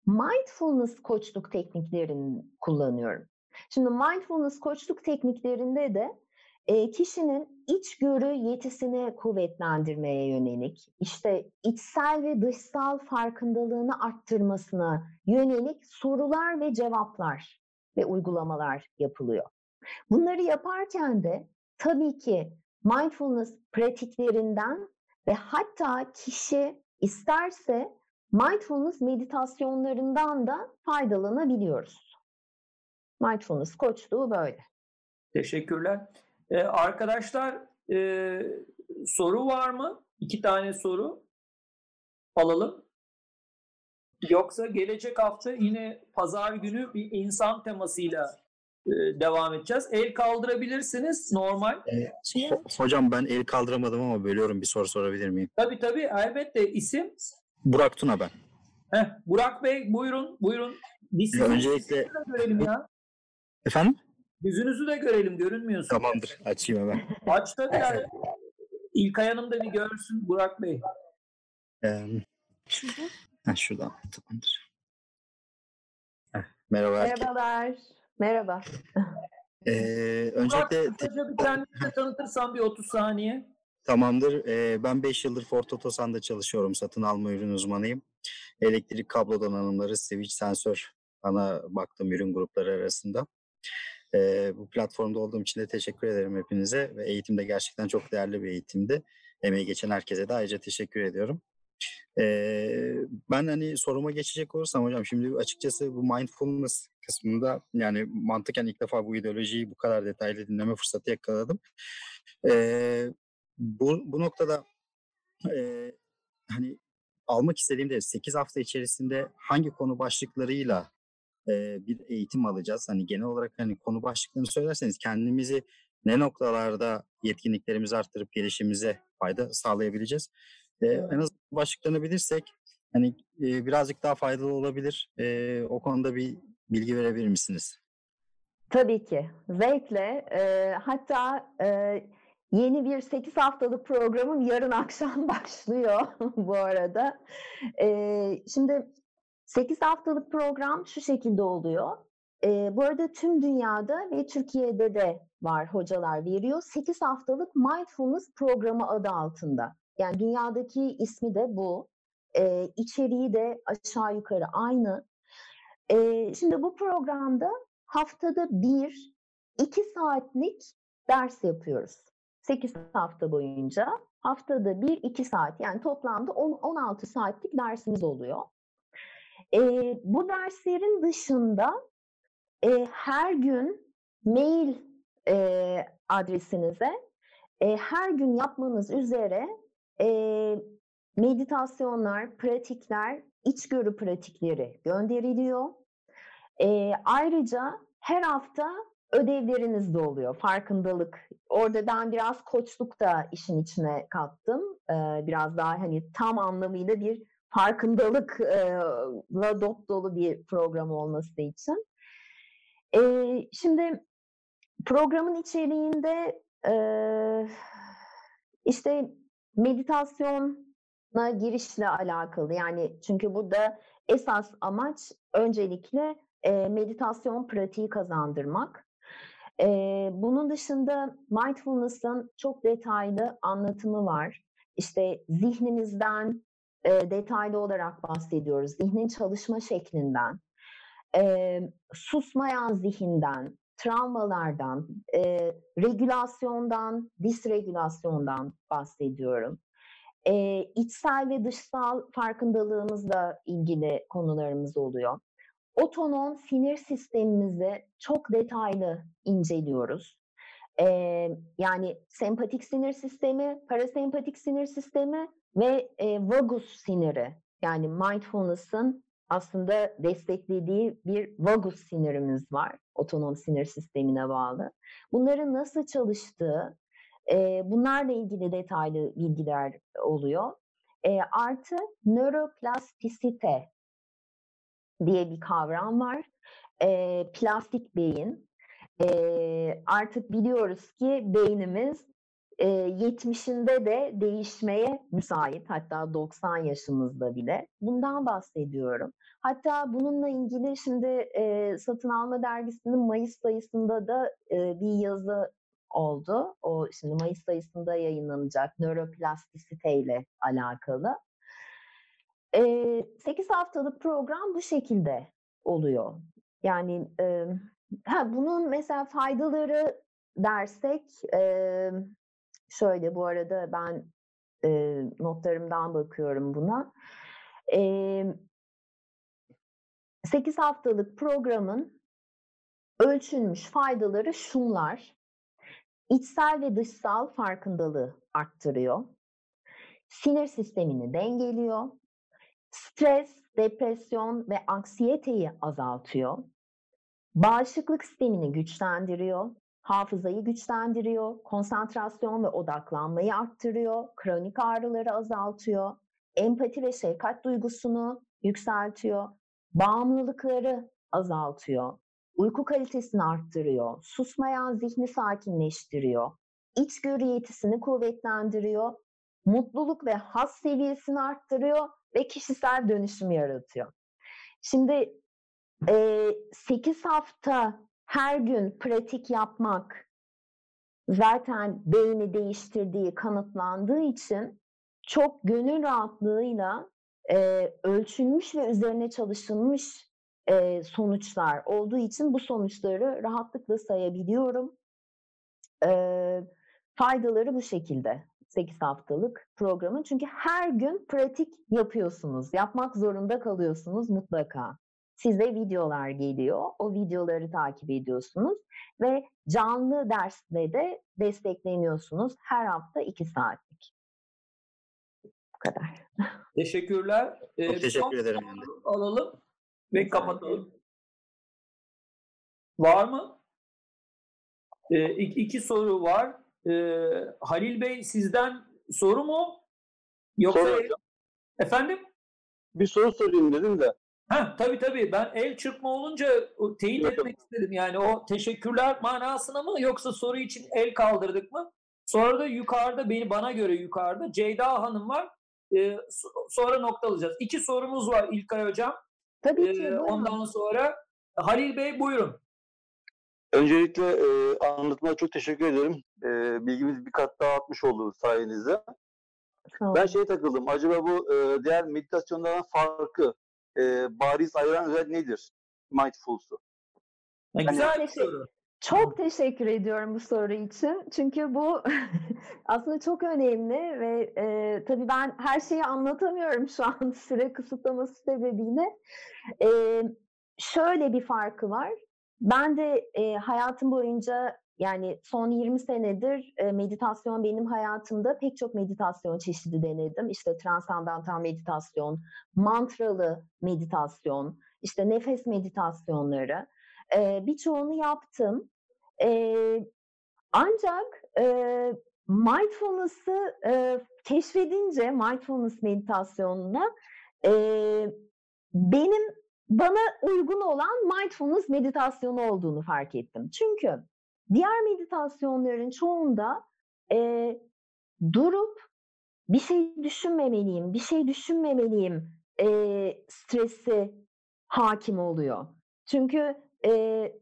mindfulness koçluk tekniklerini kullanıyorum. Şimdi mindfulness koçluk tekniklerinde de e, kişinin içgörü yetisini kuvvetlendirmeye yönelik, işte içsel ve dışsal farkındalığını arttırmasına yönelik sorular ve cevaplar ve uygulamalar yapılıyor. Bunları yaparken de tabii ki mindfulness pratiklerinden ve hatta kişi isterse mindfulness meditasyonlarından da faydalanabiliyoruz. Mindfulness koçluğu böyle. Teşekkürler. Ee, arkadaşlar e, soru var mı? İki tane soru alalım. Yoksa gelecek hafta yine pazar günü bir insan temasıyla e, devam edeceğiz. El kaldırabilirsiniz normal. E, ho- hocam ben el kaldıramadım ama bölüyorum bir soru sorabilir miyim? Tabii tabii elbette isim. Burak Tuna ben. Heh, Burak Bey buyurun buyurun. Biz öncelikle görelim ya. efendim? Yüzünüzü de görelim görünmüyorsun. Tamamdır açayım hemen. Aç tabii yani. İlkay Hanım da bir görsün Burak Bey. Ee, ha, şuradan tamamdır. Heh, merhaba. Merhabalar. Merhaba. Ee, öncelikle kısaca bir kendini tanıtırsan bir 30 saniye. Tamamdır. Ee, ben 5 yıldır Ford Otosan'da çalışıyorum. Satın alma ürün uzmanıyım. Elektrik kablo donanımları, switch sensör ana baktığım ürün grupları arasında. Ee, bu platformda olduğum için de teşekkür ederim hepinize. Ve eğitim de gerçekten çok değerli bir eğitimdi. Emeği geçen herkese de ayrıca teşekkür ediyorum. Ee, ben hani soruma geçecek olursam hocam şimdi açıkçası bu mindfulness kısmında yani mantıken ilk defa bu ideolojiyi bu kadar detaylı dinleme fırsatı yakaladım. Ee, bu, bu noktada e, hani almak istediğimde 8 hafta içerisinde hangi konu başlıklarıyla bir eğitim alacağız? Hani genel olarak hani konu başlıklarını söylerseniz kendimizi ne noktalarda yetkinliklerimizi arttırıp gelişimize fayda sağlayabileceğiz? En az başlıklarını bilirsek hani birazcık daha faydalı olabilir. O konuda bir bilgi verebilir misiniz? Tabii ki. Zevkle. Hatta Yeni bir 8 haftalık programım yarın <laughs> akşam başlıyor bu arada. Şimdi 8 haftalık program şu şekilde oluyor. Ee, bu arada tüm dünyada ve Türkiye'de de var hocalar veriyor. 8 haftalık Mindfulness programı adı altında. Yani dünyadaki ismi de bu. Ee, içeriği de aşağı yukarı aynı. Ee, şimdi bu programda haftada bir, iki saatlik ders yapıyoruz. 8 hafta boyunca haftada 1-2 saat yani toplamda 10, 16 saatlik dersimiz oluyor. E, bu derslerin dışında e, her gün mail e, adresinize e, her gün yapmanız üzere e, meditasyonlar, pratikler, içgörü pratikleri gönderiliyor. E, ayrıca her hafta ödevleriniz de oluyor. Farkındalık. Orada ben biraz koçluk da işin içine kattım. Ee, biraz daha hani tam anlamıyla bir farkındalıkla dop dolu bir program olması için. Ee, şimdi programın içeriğinde e, işte meditasyona girişle alakalı yani çünkü burada esas amaç öncelikle e, meditasyon pratiği kazandırmak. E, bunun dışında mindfulness'ın çok detaylı anlatımı var. İşte zihnimizden e, detaylı olarak bahsediyoruz. Zihnin çalışma şeklinden, e, susmayan zihinden, travmalardan, e, regülasyondan, disregülasyondan bahsediyorum. E, içsel ve dışsal farkındalığımızla ilgili konularımız oluyor otonom sinir sistemimizi çok detaylı inceliyoruz. Ee, yani sempatik sinir sistemi, parasempatik sinir sistemi ve e, vagus siniri yani mindfulness'ın aslında desteklediği bir vagus sinirimiz var otonom sinir sistemine bağlı. Bunların nasıl çalıştığı, e, bunlarla ilgili detaylı bilgiler oluyor. e, artı nöroplastisite diye bir kavram var. E, plastik beyin. E, artık biliyoruz ki beynimiz e, 70'inde de değişmeye müsait. Hatta 90 yaşımızda bile. Bundan bahsediyorum. Hatta bununla ilgili şimdi e, Satın Alma Dergisi'nin Mayıs sayısında da e, bir yazı oldu. O şimdi Mayıs sayısında yayınlanacak nöroplastisite ile alakalı. E, 8 haftalık program bu şekilde oluyor. Yani e, ha, bunun mesela faydaları dersek e, şöyle bu arada ben e, notlarımdan bakıyorum buna. E, 8 haftalık programın ölçülmüş faydaları şunlar. İçsel ve dışsal farkındalığı arttırıyor. Sinir sistemini dengeliyor. Stres, depresyon ve anksiyeteyi azaltıyor. Bağışıklık sistemini güçlendiriyor. Hafızayı güçlendiriyor. Konsantrasyon ve odaklanmayı arttırıyor. Kronik ağrıları azaltıyor. Empati ve şefkat duygusunu yükseltiyor. Bağımlılıkları azaltıyor uyku kalitesini arttırıyor, susmayan zihni sakinleştiriyor, içgörü yetisini kuvvetlendiriyor, mutluluk ve haz seviyesini arttırıyor ve kişisel dönüşüm yaratıyor. Şimdi e, 8 hafta her gün pratik yapmak zaten beyni değiştirdiği kanıtlandığı için çok gönül rahatlığıyla e, ölçülmüş ve üzerine çalışılmış e, sonuçlar olduğu için bu sonuçları rahatlıkla sayabiliyorum. E, faydaları bu şekilde 8 haftalık programın. Çünkü her gün pratik yapıyorsunuz. Yapmak zorunda kalıyorsunuz mutlaka. Size videolar geliyor. O videoları takip ediyorsunuz ve canlı dersle de destekleniyorsunuz. Her hafta 2 saatlik. Bu kadar. Teşekkürler. Çok ee, teşekkür ederim. Alalım ve kapatalım. Var mı? Ee, iki, iki soru var. Ee, Halil Bey sizden soru mu? Yoksa soru efendim? Bir soru sorayım dedim de. Ha, tabii tabii ben el çırpma olunca teyit Yok. etmek istedim. Yani o teşekkürler manasına mı yoksa soru için el kaldırdık mı? Sonra da yukarıda beni bana göre yukarıda Ceyda Hanım var. Ee, sonra nokta alacağız. İki sorumuz var İlkay Hocam. Tabii ki. Ee, ondan sonra Halil Bey buyurun. Öncelikle e, anlatıma çok teşekkür ederim. E, bilgimiz bir kat daha artmış oldu sayenizde. Ben şeye takıldım. Acaba bu e, diğer meditasyonlardan farkı e, bariz ayıran özellik nedir? Mindfulness'u. Yani, güzel bir soru. Çok teşekkür ediyorum bu soru için. Çünkü bu <laughs> aslında çok önemli ve e, tabii ben her şeyi anlatamıyorum şu an <laughs> süre kısıtlaması sebebiyle. E, şöyle bir farkı var. Ben de e, hayatım boyunca yani son 20 senedir e, meditasyon benim hayatımda pek çok meditasyon çeşidi denedim. İşte transandantal meditasyon, mantralı meditasyon, işte nefes meditasyonları. E, birçoğunu yaptım. E, ancak e, mindfulness'ı keşfedince mindfulness meditasyonuna benim bana uygun olan mindfulness meditasyonu olduğunu fark ettim. Çünkü diğer meditasyonların çoğunda e, durup bir şey düşünmemeliyim, bir şey düşünmemeliyim e, stresi hakim oluyor. Çünkü e,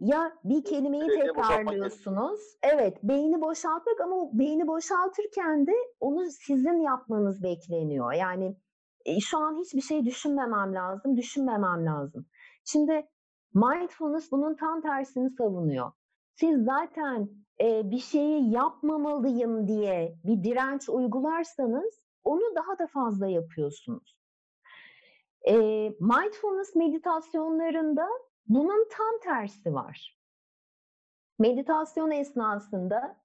ya bir kelimeyi Beyni tekrarlıyorsunuz. Evet, beyni boşaltmak ama beyni boşaltırken de onu sizin yapmanız bekleniyor. Yani e, şu an hiçbir şey düşünmemem lazım, düşünmemem lazım. Şimdi mindfulness bunun tam tersini savunuyor. Siz zaten e, bir şeyi yapmamalıyım diye bir direnç uygularsanız onu daha da fazla yapıyorsunuz. E, mindfulness meditasyonlarında bunun tam tersi var. Meditasyon esnasında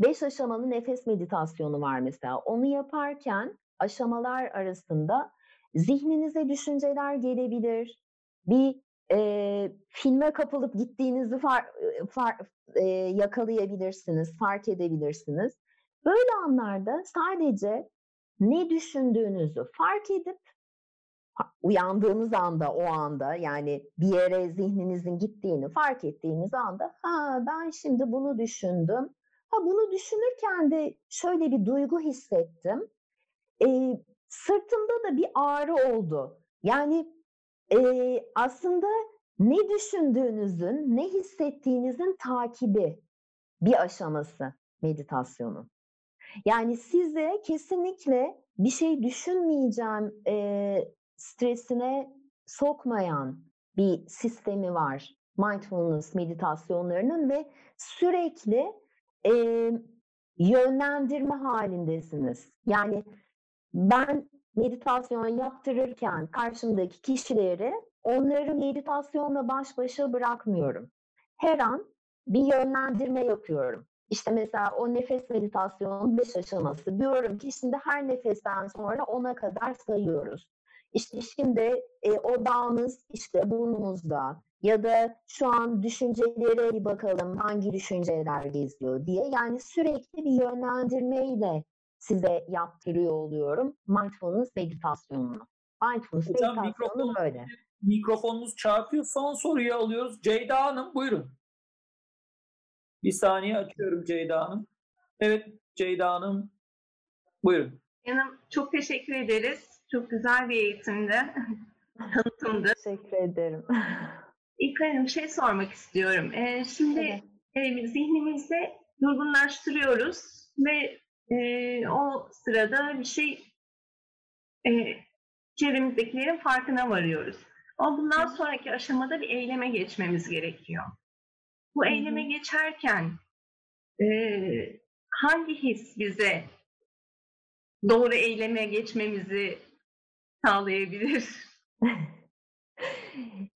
beş aşamalı nefes meditasyonu var mesela. Onu yaparken aşamalar arasında zihninize düşünceler gelebilir. Bir e, filme kapılıp gittiğinizi far, far, e, yakalayabilirsiniz, fark edebilirsiniz. Böyle anlarda sadece ne düşündüğünüzü fark edip uyandığınız anda o anda yani bir yere zihninizin gittiğini fark ettiğiniz anda ha ben şimdi bunu düşündüm. Ha bunu düşünürken de şöyle bir duygu hissettim. E, sırtımda da bir ağrı oldu. Yani e, aslında ne düşündüğünüzün, ne hissettiğinizin takibi bir aşaması meditasyonun. Yani size kesinlikle bir şey düşünmeyeceğim e, stresine sokmayan bir sistemi var mindfulness meditasyonlarının ve sürekli e, yönlendirme halindesiniz. Yani ben meditasyon yaptırırken karşımdaki kişileri onları meditasyonla baş başa bırakmıyorum. Her an bir yönlendirme yapıyorum. İşte mesela o nefes meditasyonun beş aşaması. Diyorum ki şimdi her nefesten sonra ona kadar sayıyoruz. İşte şimdi e, odağımız işte burnumuzda ya da şu an düşüncelere bir bakalım hangi düşünceler geziyor diye. Yani sürekli bir yönlendirmeyle size yaptırıyor oluyorum mindfulness meditasyonunu. Mindfulness Hocam, meditasyonu mikrofon, böyle. <laughs> Mikrofonunuz çarpıyor. Son soruyu alıyoruz. Ceyda Hanım buyurun. Bir saniye açıyorum Ceyda Hanım. Evet Ceyda Hanım buyurun. Yanım çok teşekkür ederiz. Çok güzel bir eğitimdi. <laughs> Tanıtımdı. Teşekkür ederim. İlk bir şey sormak istiyorum. Ee, şimdi evet. e, zihnimizde durgunlaştırıyoruz ve e, o sırada bir şey e, çevremizdekilerin farkına varıyoruz. Ama bundan sonraki aşamada bir eyleme geçmemiz gerekiyor. Bu eyleme geçerken e, hangi his bize doğru eyleme geçmemizi sağlayabilir? <laughs>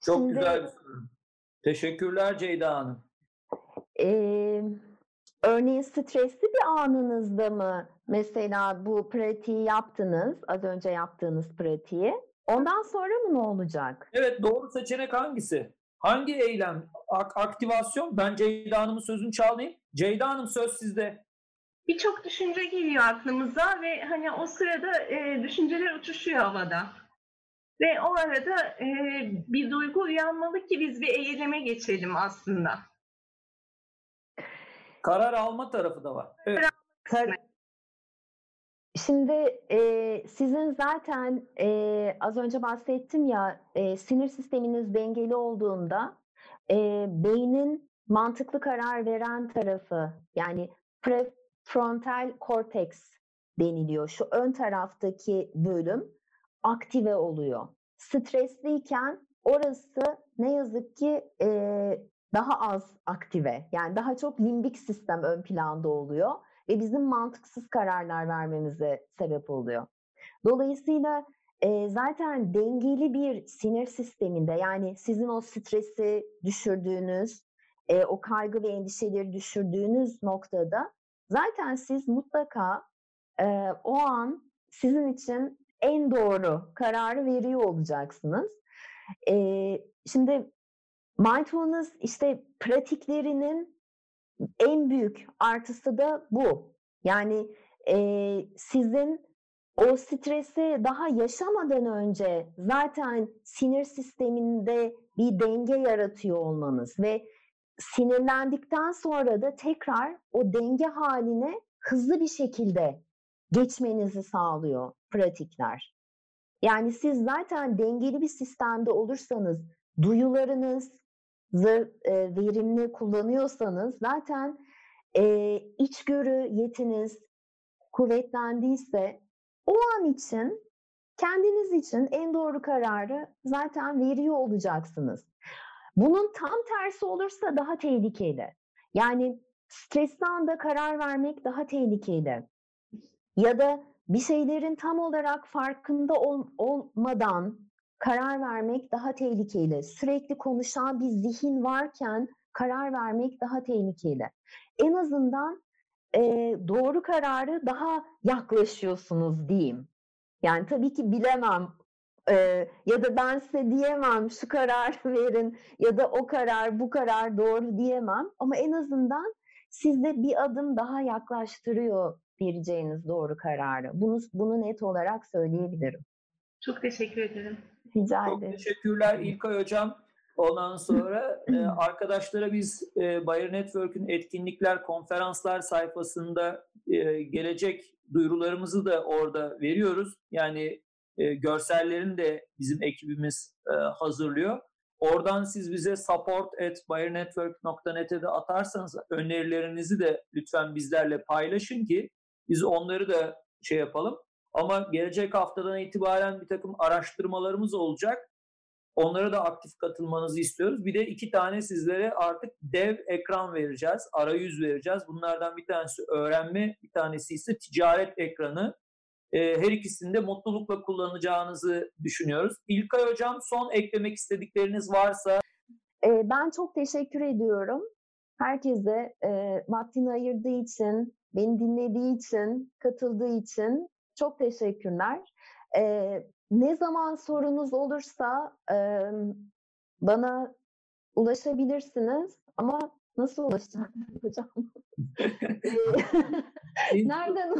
Çok Şimdi, güzel bir soru. Teşekkürler Ceyda Hanım. Ee, örneğin stresli bir anınızda mı mesela bu pratiği yaptınız, az önce yaptığınız pratiği? Ondan sonra mı ne olacak? Evet doğru seçenek hangisi? Hangi eylem? Ak- aktivasyon? Ben Ceyda Hanım'ın sözünü çalmayayım. Ceyda Hanım söz sizde. Birçok düşünce geliyor aklımıza ve hani o sırada e, düşünceler uçuşuyor havada. Ve o arada e, bir duygu uyanmalı ki biz bir eyleme geçelim aslında. Karar alma tarafı da var. Evet. Şimdi e, sizin zaten e, az önce bahsettim ya e, sinir sisteminiz dengeli olduğunda e, beynin mantıklı karar veren tarafı yani prefrontal korteks deniliyor. Şu ön taraftaki bölüm aktive oluyor. Stresliyken orası ne yazık ki e, daha az aktive. Yani daha çok limbik sistem ön planda oluyor ve bizim mantıksız kararlar vermemize sebep oluyor. Dolayısıyla e, zaten dengeli bir sinir sisteminde yani sizin o stresi düşürdüğünüz, e, o kaygı ve endişeleri düşürdüğünüz noktada zaten siz mutlaka e, o an sizin için en doğru kararı veriyor olacaksınız. E, şimdi mindfulness işte pratiklerinin en büyük artısı da bu. Yani e, sizin o stresi daha yaşamadan önce zaten sinir sisteminde bir denge yaratıyor olmanız ve sinirlendikten sonra da tekrar o denge haline hızlı bir şekilde geçmenizi sağlıyor pratikler. Yani siz zaten dengeli bir sistemde olursanız duyularınız, verimli kullanıyorsanız zaten e, içgörü yetiniz kuvvetlendiyse o an için kendiniz için en doğru kararı zaten veriyor olacaksınız. Bunun tam tersi olursa daha tehlikeli. Yani stresli anda karar vermek daha tehlikeli. Ya da bir şeylerin tam olarak farkında ol, olmadan karar vermek daha tehlikeli. Sürekli konuşan bir zihin varken karar vermek daha tehlikeli. En azından e, doğru kararı daha yaklaşıyorsunuz diyeyim. Yani tabii ki bilemem e, ya da ben size diyemem şu karar <laughs> verin ya da o karar bu karar doğru diyemem ama en azından sizde bir adım daha yaklaştırıyor vereceğiniz doğru kararı. Bunu, bunu net olarak söyleyebilirim. Çok teşekkür ederim. Rica Çok ederim. teşekkürler İlkay Hocam. Ondan sonra <clears throat> e, arkadaşlara biz e, Bayer Network'ün etkinlikler, konferanslar sayfasında e, gelecek duyurularımızı da orada veriyoruz. Yani e, görsellerini de bizim ekibimiz e, hazırlıyor. Oradan siz bize support at bayernetwork.net'e de atarsanız önerilerinizi de lütfen bizlerle paylaşın ki biz onları da şey yapalım. Ama gelecek haftadan itibaren bir takım araştırmalarımız olacak. Onlara da aktif katılmanızı istiyoruz. Bir de iki tane sizlere artık dev ekran vereceğiz, arayüz vereceğiz. Bunlardan bir tanesi öğrenme, bir tanesi ise ticaret ekranı. Ee, her ikisini de mutlulukla kullanacağınızı düşünüyoruz. İlkay Hocam son eklemek istedikleriniz varsa. Ee, ben çok teşekkür ediyorum. Herkese e, vaktini ayırdığı için, beni dinlediği için, katıldığı için çok teşekkürler. Ee, ne zaman sorunuz olursa e, bana ulaşabilirsiniz ama nasıl ulaşacağım <laughs> hocam? <laughs> Nereden?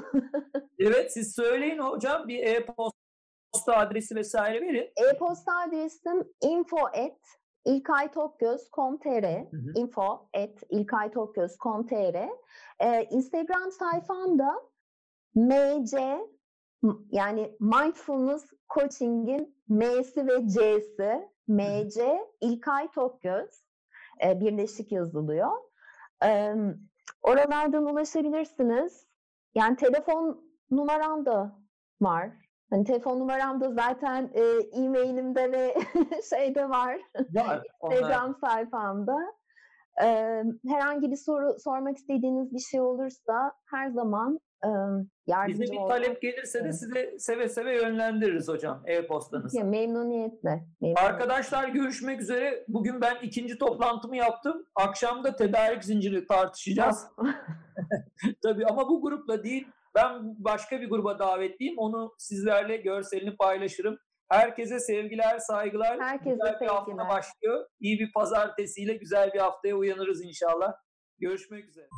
evet siz söyleyin hocam bir e-posta adresi vesaire verin. E-posta adresim info at ilkaytokgöz.com.tr info at ilkaytokgöz.com.tr ee, Instagram sayfamda mc yani Mindfulness Coaching'in M'si ve C'si MC İlkay Tokgöz e, birleşik yazılıyor. E, oralardan ulaşabilirsiniz. Yani telefon numaram da var. Hani telefon numaram da zaten e, e-mailimde ve <laughs> şeyde var. Var. Instagram sayfamda. E, herhangi bir soru sormak istediğiniz bir şey olursa her zaman yardımcı Bize bir talep gelirse de size seve seve yönlendiririz hocam e-postanızı. Memnuniyetle. memnuniyetle. Arkadaşlar görüşmek üzere. Bugün ben ikinci toplantımı yaptım. Akşam da tedarik zinciri tartışacağız. <laughs> <laughs> Tabii ama bu grupla değil. Ben başka bir gruba davetliyim. Onu sizlerle görselini paylaşırım. Herkese sevgiler, saygılar. Herkese güzel bir sevgiler. hafta başlıyor. İyi bir pazartesiyle güzel bir haftaya uyanırız inşallah. Görüşmek üzere.